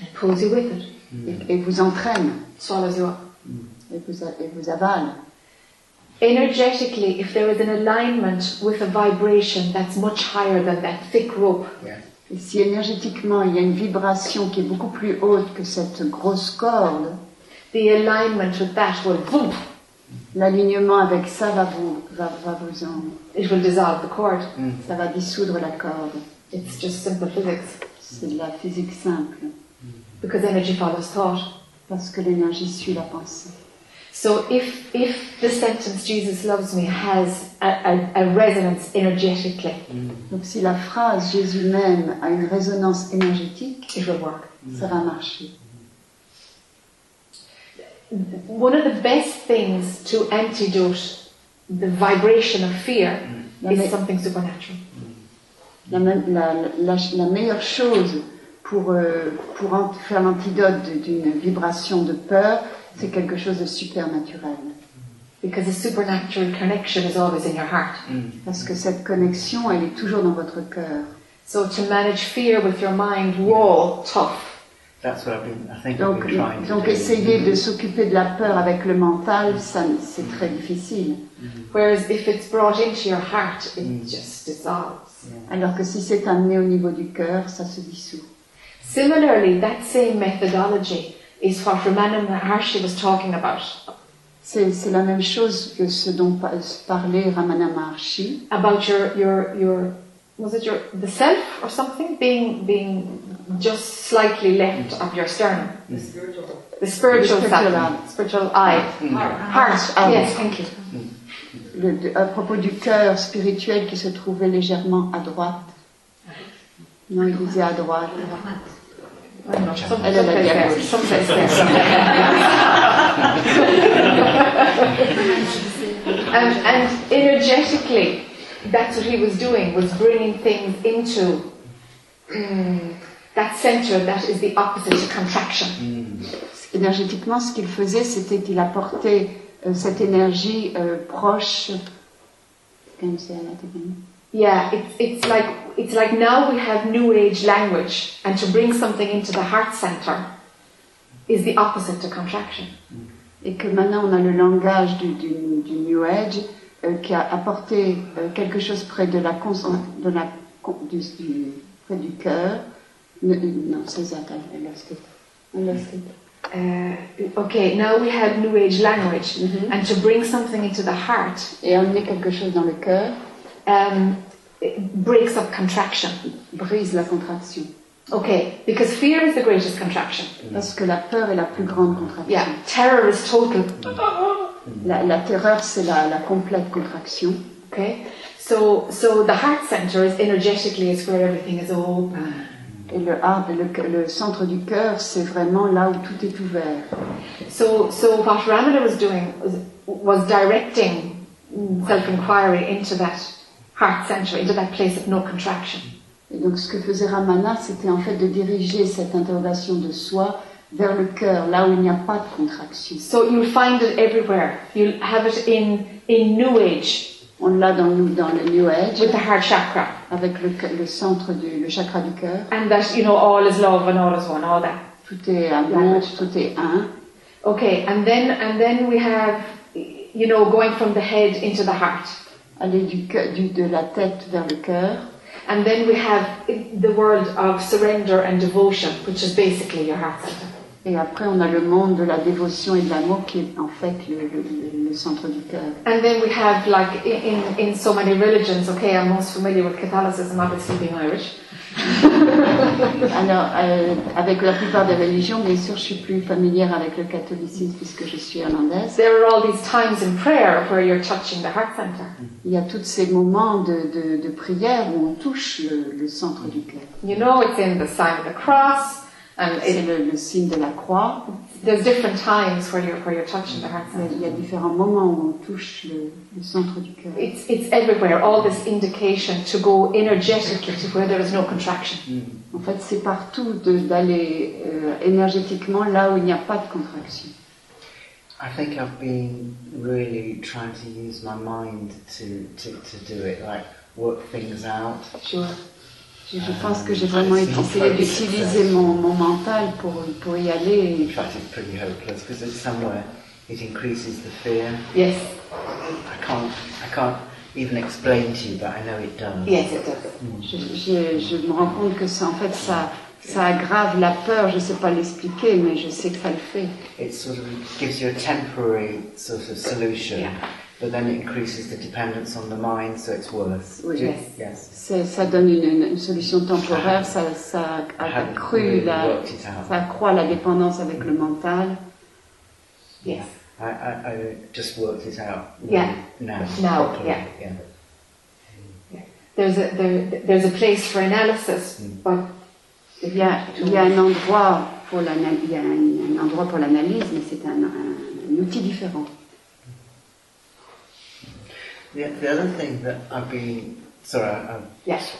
and pulls you with it, et, et vous entraîne swallows you up. et vous, et vous avale. Energetically, if there is an alignment with a vibration that's much higher than that thick rope, Yeah. Et si énergétiquement il y a une vibration qui est beaucoup plus haute que cette grosse corde, the alignment with that will boom, l'alignement avec ça va vous, va, va vous en, it will dissolve the cord. Mm. ça va dissoudre la corde. It's just simple physics C'est de la physique simple, because energy follows thought. parce que l'énergie suit la pensée. So if if the sentence Jesus loves me has a, a, a resonance energetically, Donc si la phrase Jésus m'aime a une résonance énergétique, it will work. ça va marcher. One of the best things to antidote the vibration of fear La, is mm. something supernatural. Mm. la me- la- la- la meilleure chose pour, euh, pour en- faire l'antidote d'une vibration de peur, c'est quelque chose de supernaturel. Because the supernatural connection is always in your heart. Mm. Parce que cette connexion, elle est toujours dans votre cœur. So to manage fear with your mind, raw, tough, That's what I've been. I think I've Donc, been trying to donc do. essayer de s'occuper de la peur avec le mental, ça, c'est très difficile. whereas if it's brought into your heart, it Mm. just dissolves. Yeah. Alors que si c'est amené au niveau du cœur, ça se dissout. Similarly, that same methodology is what Ramana Maharshi was talking about C'est c'est la même chose que ce dont pa- parlait Ramana Maharshi. about your your your was it your the self or something being being just slightly left mm. of your sternum. Mm. The spiritual The spiritual self, eye. spiritual eye, mm. Ah. heart. Ah. Yes, thank you. Le- de- à propos du cœur spirituel qui se trouvait légèrement à droite. Non, il disait à droite. I don't. Some, Elle, elle a someplace dit à there. gauche. Someplace there. and, and energetically, that's what he was doing, was bringing things into mm, that center that is the opposite to contraction. Énergétiquement, ce qu'il faisait, c'était qu'il apportait euh, cette énergie euh, proche. Comme c'est à la télé. Yeah, it's, it's like it's like now we have new age language, and to bring something into the heart center is the opposite to contraction. Et que maintenant on a le langage du, du, du New Age qui a apporté euh, quelque chose près de la concent- de la du, du- près du cœur. Non, c'est ça. I lost it. I lost it. Uh, okay, now we have new age language, Mhm. and to bring something into the heart Et emmener quelque chose dans le cœur um, breaks up contraction. brise la contraction. Okay, because fear is the greatest contraction. Mm. Parce que la peur est la plus grande contraction. Yeah, terror is total. Mm. La, la terreur, c'est la, la complète contraction. Okay, so so the heart center is energetically is where everything is open. Et le, heart- le, le centre du cœur, c'est vraiment là où tout est ouvert. So, so what Ramana was doing was, was directing self-inquiry into that heart center, into that place of no contraction. Et donc ce que faisait Ramana, c'était en fait de diriger cette interrogation de soi vers le cœur, là où il n'y a pas de contraction. So you'll find it everywhere. You'll have it in in New Age On l'a dans, le- dans le New Age, with the heart chakra, avec le, le centre du le chakra du cœur. and that you know all is love and all is one, all that. Tout est amour, tout est un. Okay, and then and then we have you know going from the head into the heart, Aller du, du, de la tête vers le cœur. And then we have the world of surrender and devotion, which is basically your heart center. Et après, on a le monde de la dévotion et de l'amour qui est en fait le, le- le centre du cœur. And then we have like in, in so many religions, okay, I'm most familiar with Catholicism, obviously being Irish. Alors, euh, avec la plupart des religions, bien sûr, je suis plus familière avec le catholicisme puisque je suis irlandaise. There are all these times in prayer where you're touching the heart center. Il y a tous ces moments de, de, de prière où on touche le, le centre du cœur. You know, it's in the sign of the cross, and C'est le, le signe de la croix. there's different times where you're where you're touching the heart Il y a- center. il y a différents moments où on touche le, le centre du cœur. It's it's everywhere. All this indication to go energetically to where there is no contraction. Mm. En fait, c'est partout de- d'aller euh, énergétiquement là où il n'y a pas de contraction. I think I've been really trying to use my mind to, to, to do it, like work things out. Sure. Je, je pense que j'ai vraiment essayé d'utiliser mon, mon mental pour, pour y aller. In fact, it's pretty hopeless because it's somewhere it increases the fear. Yes. I can't, I can't even explain to you, but I know it does. Yes, it does. Je, je- je me rends compte que ça, en fait, ça, ça aggrave la peur. Je ne sais pas l'expliquer, mais je sais que ça le fait. It sort of gives you a temporary sort of solution, Yeah. But then it increases the dependence on the mind, so it's worse. Oui. Do you- Yes. Ça donne une, une solution temporaire. Ça, accrue la, ça accroît la dépendance avec le mental. Yes. I, I, I just worked it out Yeah. now. Yeah. yeah. There's a there, there's a place for analysis, Mm. but Il y a, il y a un endroit pour l'analyse, il y a un, un endroit pour l'analyse, mais c'est un, un- un outil différent. The, the other thing that I've been, sorry, I, yes.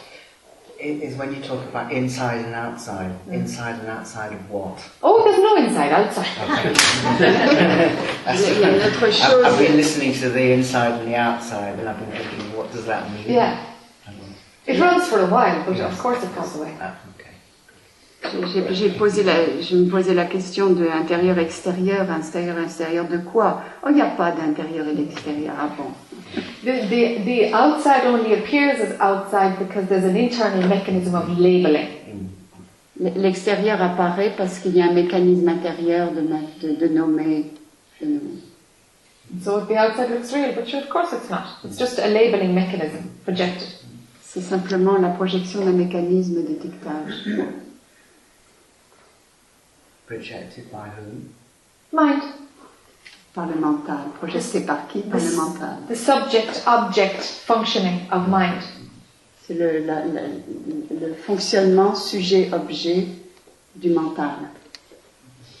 is when you talk about inside and outside. Mm. Inside and outside of what? Oh, there's no inside, outside. I've, been listening to the inside and the outside, and I've been thinking, what does that mean? Yeah. Um, It runs for a while, but of course it goes away. ah, okay. J'ai- J'ai j'ai posé la, je me posais la question de intérieur-extérieur, intérieur-extérieur de quoi? Oh, il n'y a pas d'intérieur et d'extérieur. Ah bon The, the, the outside only appears as outside because there's an internal mechanism of labeling. L'extérieur apparaît parce qu'il y a un mécanisme intérieur de, ma- de, de nommer. de nommer. So at the outside looks real, but sure, of course it's not. It's just a labeling mechanism projected. C'est simplement la projection d'un mécanisme de détectage. Projected by whom? Mind, Par le mental. Projeté par qui Par le mental. the subject-object functioning of mind. C'est le, la- le fonctionnement sujet-objet du mental.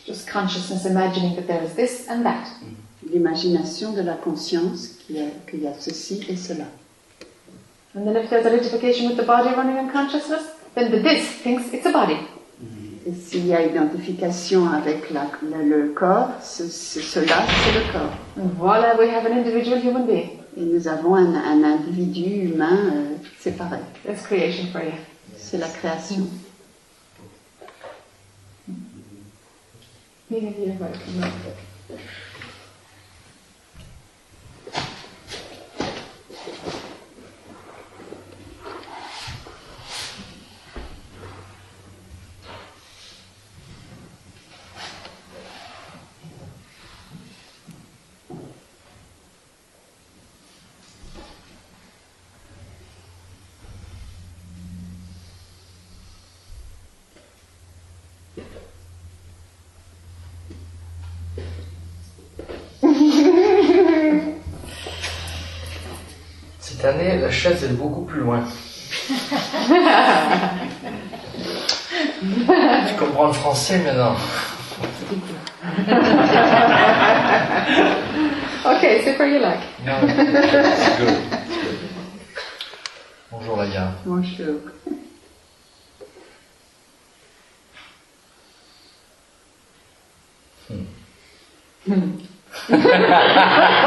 Just consciousness imagining that there is this and that. L'imagination de la conscience qu'il y, a- qu'il y a ceci et cela. And then if there's identification with the body running in consciousness, then the this thinks it's a body. Et s'il y a identification avec la- le, le corps, ce- ce- cela, c'est le corps. And voila, we have an individual human being. Et nous avons un, un individu humain euh, séparé. That's creation for you. C'est la création. Yeah, yeah, Cette année, la chaise est beaucoup plus loin. tu comprends le français maintenant Okay, where you like. Non, it's good. It's good. Bonjour Laïa. Bonjour.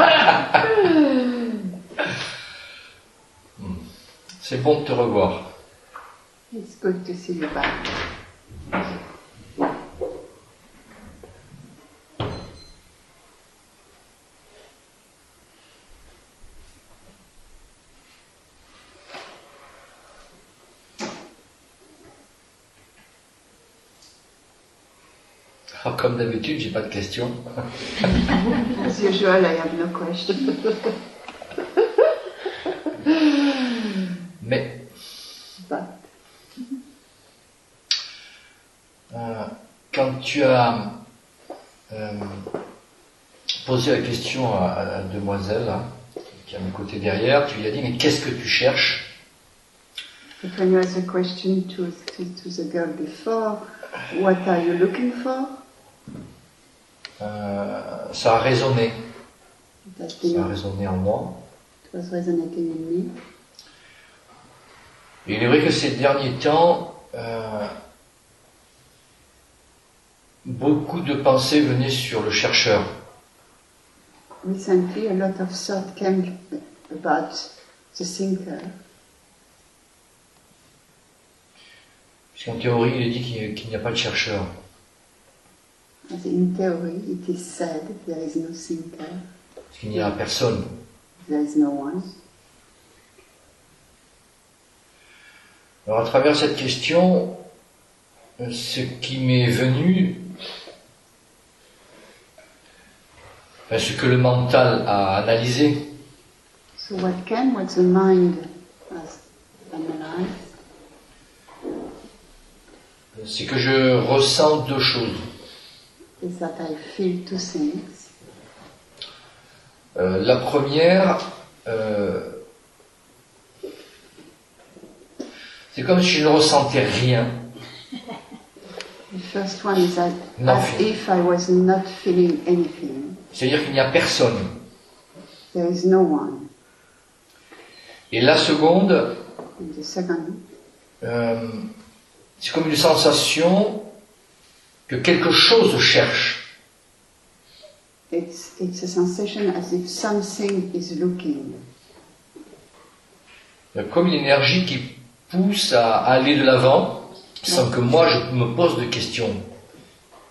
C'est bon de te revoir. It's good to see you back. Alors, comme d'habitude, j'ai pas de questions. As usual, I have no question. Mais But euh, quand tu as euh, posé la question à, à la demoiselle hein, qui est à mes côtés derrière, tu lui as dit mais qu'est-ce que tu cherches? But when you asked a question to, to, to the girl before, what are you looking for? Euh, Ça a résonné, That ça a résonné en moi. it was resonating in me. Et il est vrai que ces derniers temps, euh, beaucoup de pensées venaient sur le chercheur. Recently, a lot of thought came about the thinker. Puisqu'en théorie, il est dit qu'il n'y a pas de chercheur. In theory, it is said there is no thinker, Parce qu'il n'y a personne. there is no one. Alors à travers cette question, ce qui m'est venu, enfin, ce que le mental a analysé, So what can, what the mind has analyzed, c'est que je ressens deux choses. is that I feel two things. Euh, la première, euh, c'est comme si je ne ressentais rien. The first one is that as if I was not feeling anything. C'est-à-dire qu'il n'y a personne. There is no one. Et la seconde, euh, c'est comme une sensation que quelque chose cherche. it's, it's a sensation as if something is looking. Comme une énergie qui pousse à aller de l'avant sans que moi je me pose de questions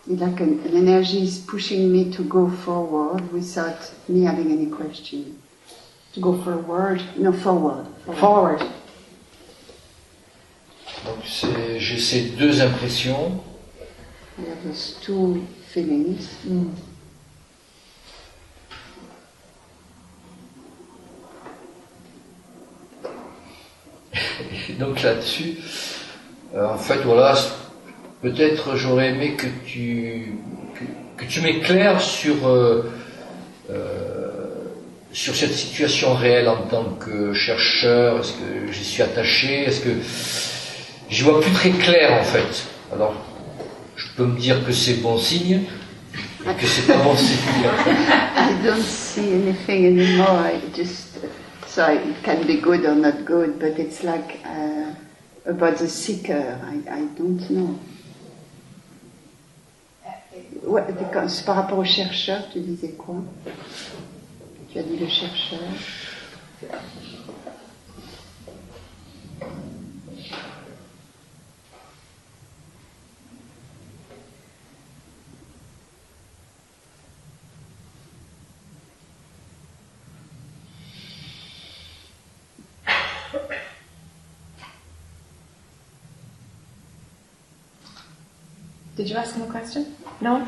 like an, energy is pushing me to go forward without me having any question. To go forward? No, forward. Forward. Donc j'ai ces deux impressions. I have two feelings. Hmm. Donc là-dessus, euh, en fait, voilà, peut-être j'aurais aimé que tu que, m'éclaires sur euh, euh, sur cette situation réelle en tant que chercheur. Est-ce que j'y suis attaché? Est-ce que j'y vois plus très clair en fait? Alors, je peux me dire que c'est bon signe et que c'est pas bon signe. I don't see anything anymore. I just so it can be good or not good, but it's like uh, about the seeker. I don't know. Ouais. C'est par rapport au chercheur, tu disais quoi? Tu as dit le chercheur? Did you ask him a question? No?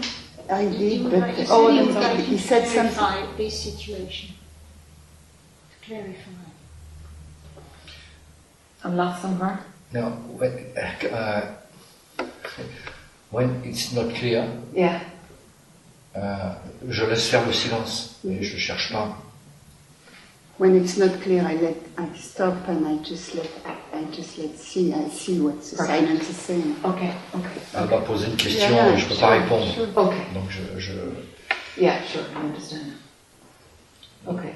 I You did, but like to Oh, say that's you would all. like he said something. clarify this situation. To clarify. I'm lost somewhere. No, when, uh, when it's not clear, Yeah. euh, je laisse faire le silence et je cherche pas. When it's not clear, I let I stop and I just let I just let see. I see what the Perfect. silence is saying. Okay, okay. Elle va poser une question Yeah, et je peux sure, pas répondre. sure. Okay. Donc je, je Yeah, sure, I understand now. Okay.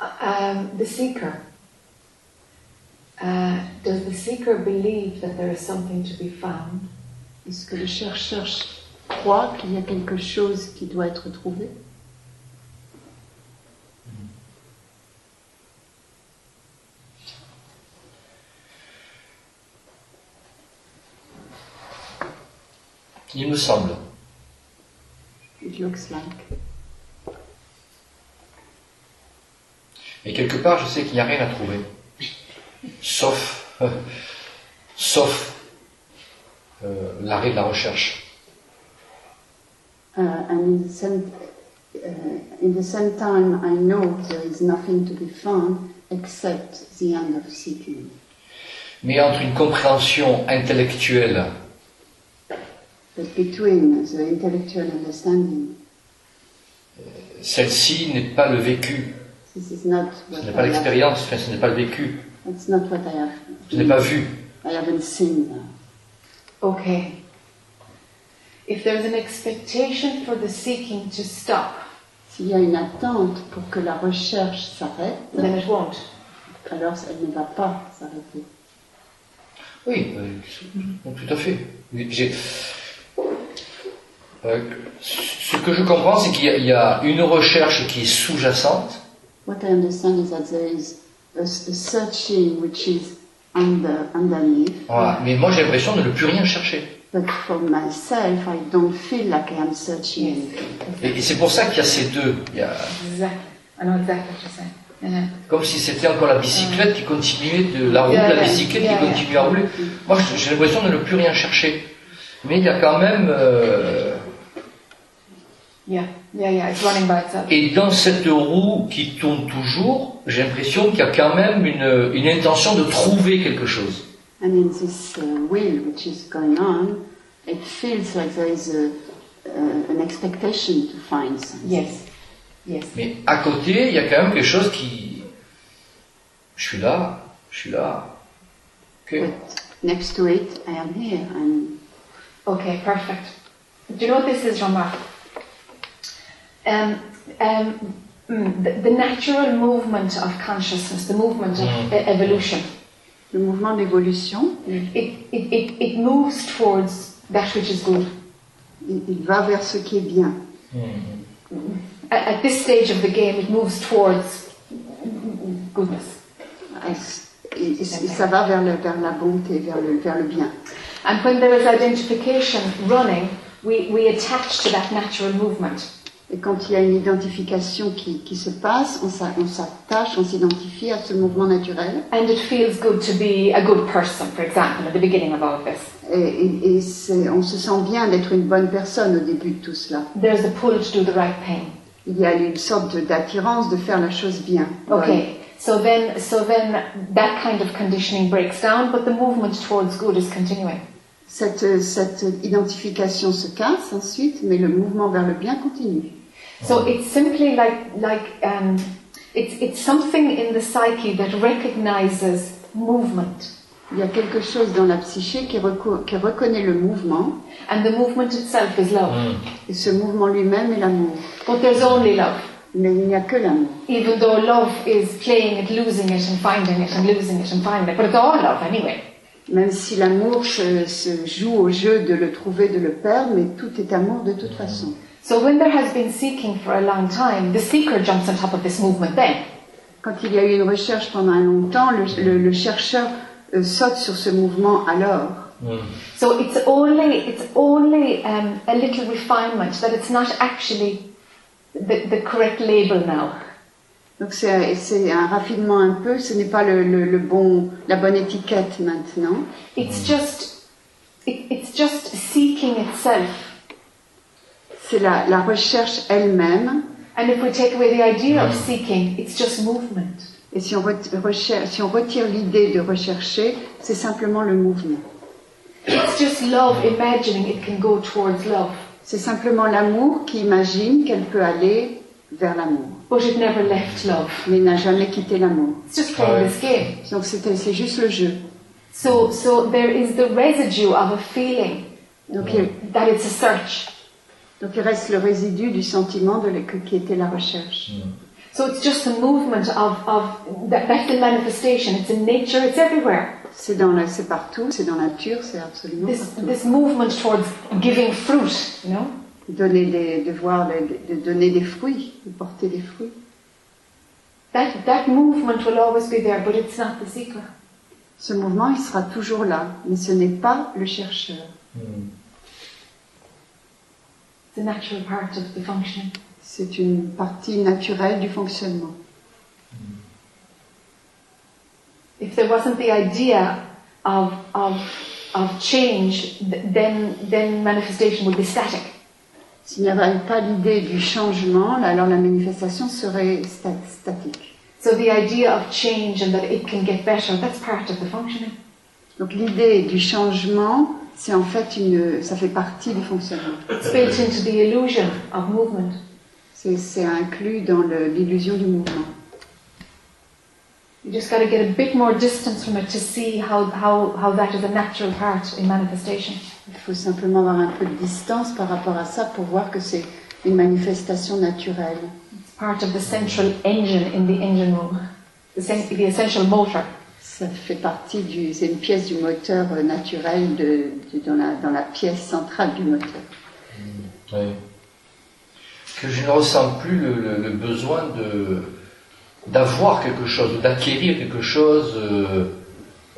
Uh, Um, the seeker. Uh, does the seeker believe that there is something to be found? Est-ce que le chercheur croit qu'il y a quelque chose qui doit être trouvé? Il me semble. It looks like. Et quelque part, je sais qu'il n'y a rien à trouver. Sauf, sauf euh, l'arrêt de la recherche. Uh, and in the, same, uh, in the same time, I know there is nothing to be found except the end of seeking. Mais entre une compréhension intellectuelle But between the intellectual understanding, celle-ci n'est pas le vécu, this is not ce what n'est pas l'expérience, enfin, ce n'est pas le vécu, It's not what I have. je n'ai pas vu. I haven't seen that. Okay. If there's an expectation for the seeking to stop, S'il y a une attente pour que la recherche s'arrête, then it won't. alors elle ne va pas s'arrêter. Oui, euh, tout à fait. J'ai- euh, ce que je comprends, c'est qu'il y, y a une recherche qui est sous-jacente, What I understand is that there is a, a searching which is under, underneath, voilà. mais moi j'ai l'impression de ne plus rien chercher. but for myself, I don't feel like I am searching. Et, et c'est pour ça qu'il y a ces deux. Il y a, Exactly. I know exactly what you're saying. Yeah. comme si c'était encore la bicyclette qui continuait de la roue de Yeah, la bicyclette yeah, qui yeah. continue à rouler. Moi j'ai j'ai l'impression de ne plus rien chercher. Mais il y a quand même, euh, Yeah, yeah, yeah. It's running by itself. et dans cette roue qui tourne toujours, j'ai l'impression qu'il y a quand même une, une intention de trouver quelque chose. And in this uh, wheel which is going on, it feels like there is a, uh, an expectation to find something. Yes, yes. Mais à côté, il y a quand même quelque chose qui. Je suis là, je suis là. Ok. But next to it, I am here, and Okay, perfect. Do you know what this is, Jean-Marc? Um, um, mm, the, the natural movement of consciousness, the movement of Mm. e- evolution, le mouvement d'évolution, il, it, it, it, it moves towards that which is good. il va vers ce qui est bien. At, at this stage of the game, it moves towards goodness. Et, et- et ça va vers, le, vers la bonté, vers le, vers le bien. And when there is identification running, we, we attach to that natural movement. Et quand il y a une identification qui, qui se passe, on s'a- on s'attache, on s'identifie à ce mouvement naturel. And it feels good to be a good person, for example, at the beginning of all of this. Et, et- et on se sent bien d'être une bonne personne au début de tout cela. There's a pull to do the right thing. Il y a une sorte d'attirance de faire la chose bien. Okay, So then, so then that kind of conditioning breaks down, but the movement towards good is continuing. Cette, cette identification se casse ensuite, mais le mouvement vers le bien continue. So it's simply like, like um, it's, it's something in the psyche that recognizes movement. Il y a quelque chose dans la psyché qui, reco- qui reconnaît le mouvement, And the movement itself is love. Mm. et ce mouvement lui-même est l'amour. But there's only love. Mais il n'y a que l'amour. Even though love is playing it, losing it, and finding it, and losing it, and finding it. But it's all love anyway. Même si l'amour se, se joue au jeu de le trouver, de le perdre, mais tout est amour de toute façon. So when there has been seeking for a long time, the seeker jumps on top of this movement then. Quand il y a eu une recherche pendant un longtemps, le, le- le chercheur euh, saute sur ce mouvement alors. Mm. So it's only, it's only um, a little refinement that it's not actually the, the correct label now. Donc c'est c'est un raffinement un peu, ce n'est pas le, le- le bon, la bonne étiquette maintenant. It's just, it, it's just seeking itself. C'est la, la recherche elle-même. And if we take away the idea of seeking, it's just movement. Et si on, re- recherche- si on retire l'idée de rechercher, c'est simplement le mouvement. It's just love imagining it can go towards love. C'est simplement l'amour qui imagine qu'elle peut aller vers l'amour, But it never left love. mais n'a jamais quitté l'amour. It's just playing Right. this game. Donc c'était- c'est juste le jeu. So, so there is the residue of a feeling Donc il, that it's a search. Donc il reste le résidu du sentiment de, qui était la recherche. So it's just the movement of, of that, that's the manifestation. It's in nature, it's everywhere. C'est dans la- c'est partout, c'est dans la nature, c'est absolument This, partout. this movement towards giving fruit, you know? Donner des, de voir, de, de donner des fruits, de porter des fruits. That, that movement will always be there, but it's not the seeker. Ce mouvement, il sera toujours là, mais ce n'est pas le chercheur. Mm. It's a natural part of the functioning. C'est une partie naturelle du fonctionnement. If there wasn't the idea of, of, of change, th- then, then manifestation would be static. S'il n'y avait pas l'idée du changement, alors la manifestation serait sta- statique. So the idea of change and that it can get better, that's part of the functioning. Donc l'idée du changement, c'est en fait une, ça fait partie du fonctionnement. It's built into the illusion of movement. C'est, inclus dans l'illusion du mouvement. You just got to get a bit more distance from it to see how, how, how that is a natural part in manifestation. Il faut simplement avoir un peu de distance par rapport à ça pour voir que c'est une manifestation naturelle. It's part of the central engine in the engine room, the, the essential motor. Ça fait partie du, c'est une pièce du moteur euh, naturel de, de- dans, la, dans la pièce centrale du moteur. Oui. Que je ne ressens plus le, le- le besoin de d'avoir quelque chose, ou d'acquérir quelque chose euh,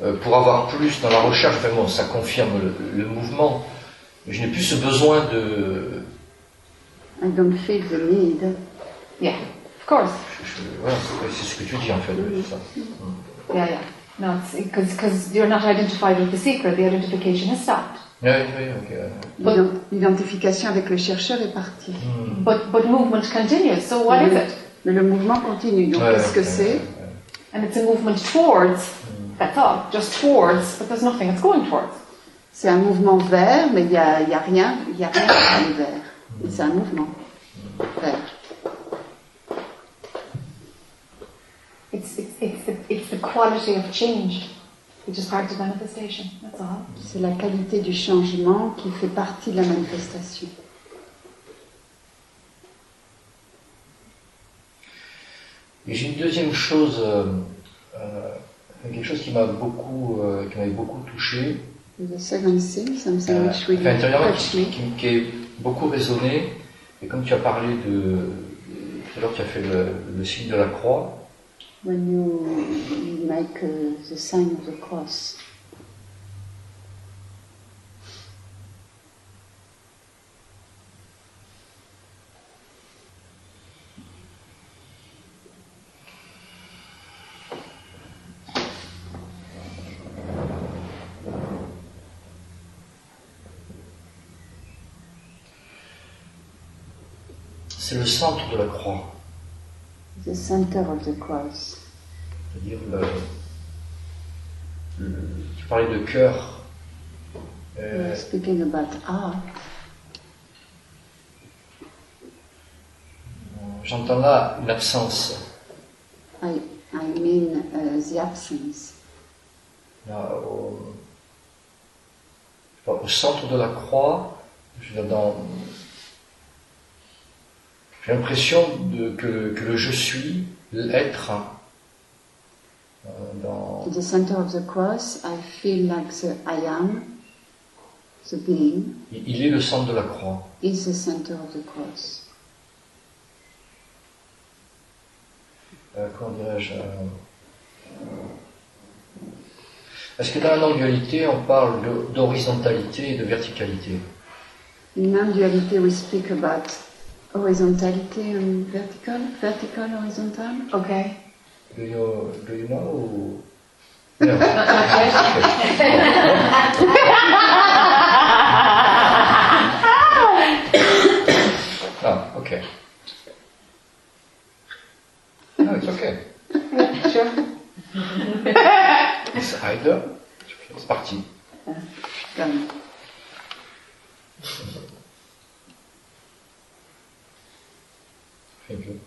euh, pour avoir plus dans la recherche. Enfin bon, ça confirme le, le mouvement. Je n'ai plus ce besoin de. I don't feel the need. Yeah, of course. je- je- voilà, c'est c'est ce que tu dis en fait. c'est ça. Yeah, yeah. No, it's because you're not identified with the seeker, the identification is stopped. Oui, oui, ok. L'ident- L'identification avec le chercheur est partie. Hmm. But, but movement continues, so what is it? Mais le mouvement continue. Donc Ouais, qu'est-ce que ouais, c'est? ouais, And it's a movement towards, that's all, just towards, but there's nothing it's going towards. C'est un mouvement vers, mais il n'y a, y a rien, il y a rien à aller vers. Et C'est un mouvement vers. It's, it's, it's, it's the quality of change, which is part of manifestation, that's all. C'est la qualité du changement qui fait partie de la manifestation. Et j'ai une deuxième chose, euh, euh, quelque chose qui m'a beaucoup, euh, qui m'avait beaucoup touché, The second thing, something which really enfin, qui, me. qui, qui est beaucoup résonné. Et comme tu as parlé de, tout à l'heure tu as fait le, le signe de la croix, when you, you make uh, the sign of the cross. c'est le centre de la croix. The center of the cross. C'est-à-dire le, le- tu parlais de cœur. Euh, speaking about art. J'entends là une absence. I, I mean uh, the absence. Là, au, au centre de la croix, dans- j'ai l'impression que, que le je suis, l'être, hein, euh, dans, At the center of the cross, I feel like the I am, the being, il est le centre de la croix. is the center of the cross. Euh, comment dirais-je euh, Est-ce que dans la non-dualité, on parle d'horizontalité et de verticalité? In non-duality, we speak about horizontality and vertical, vertical, horizontal. Okay. Do you, do you know? No. Ah, okay. No, it's okay. Sure. It's either. C'est parti. Done. Thank you.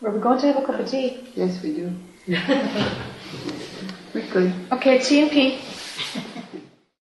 Were we going to have a cup of tea? Yes, we do. we could. Okay, tea and pea.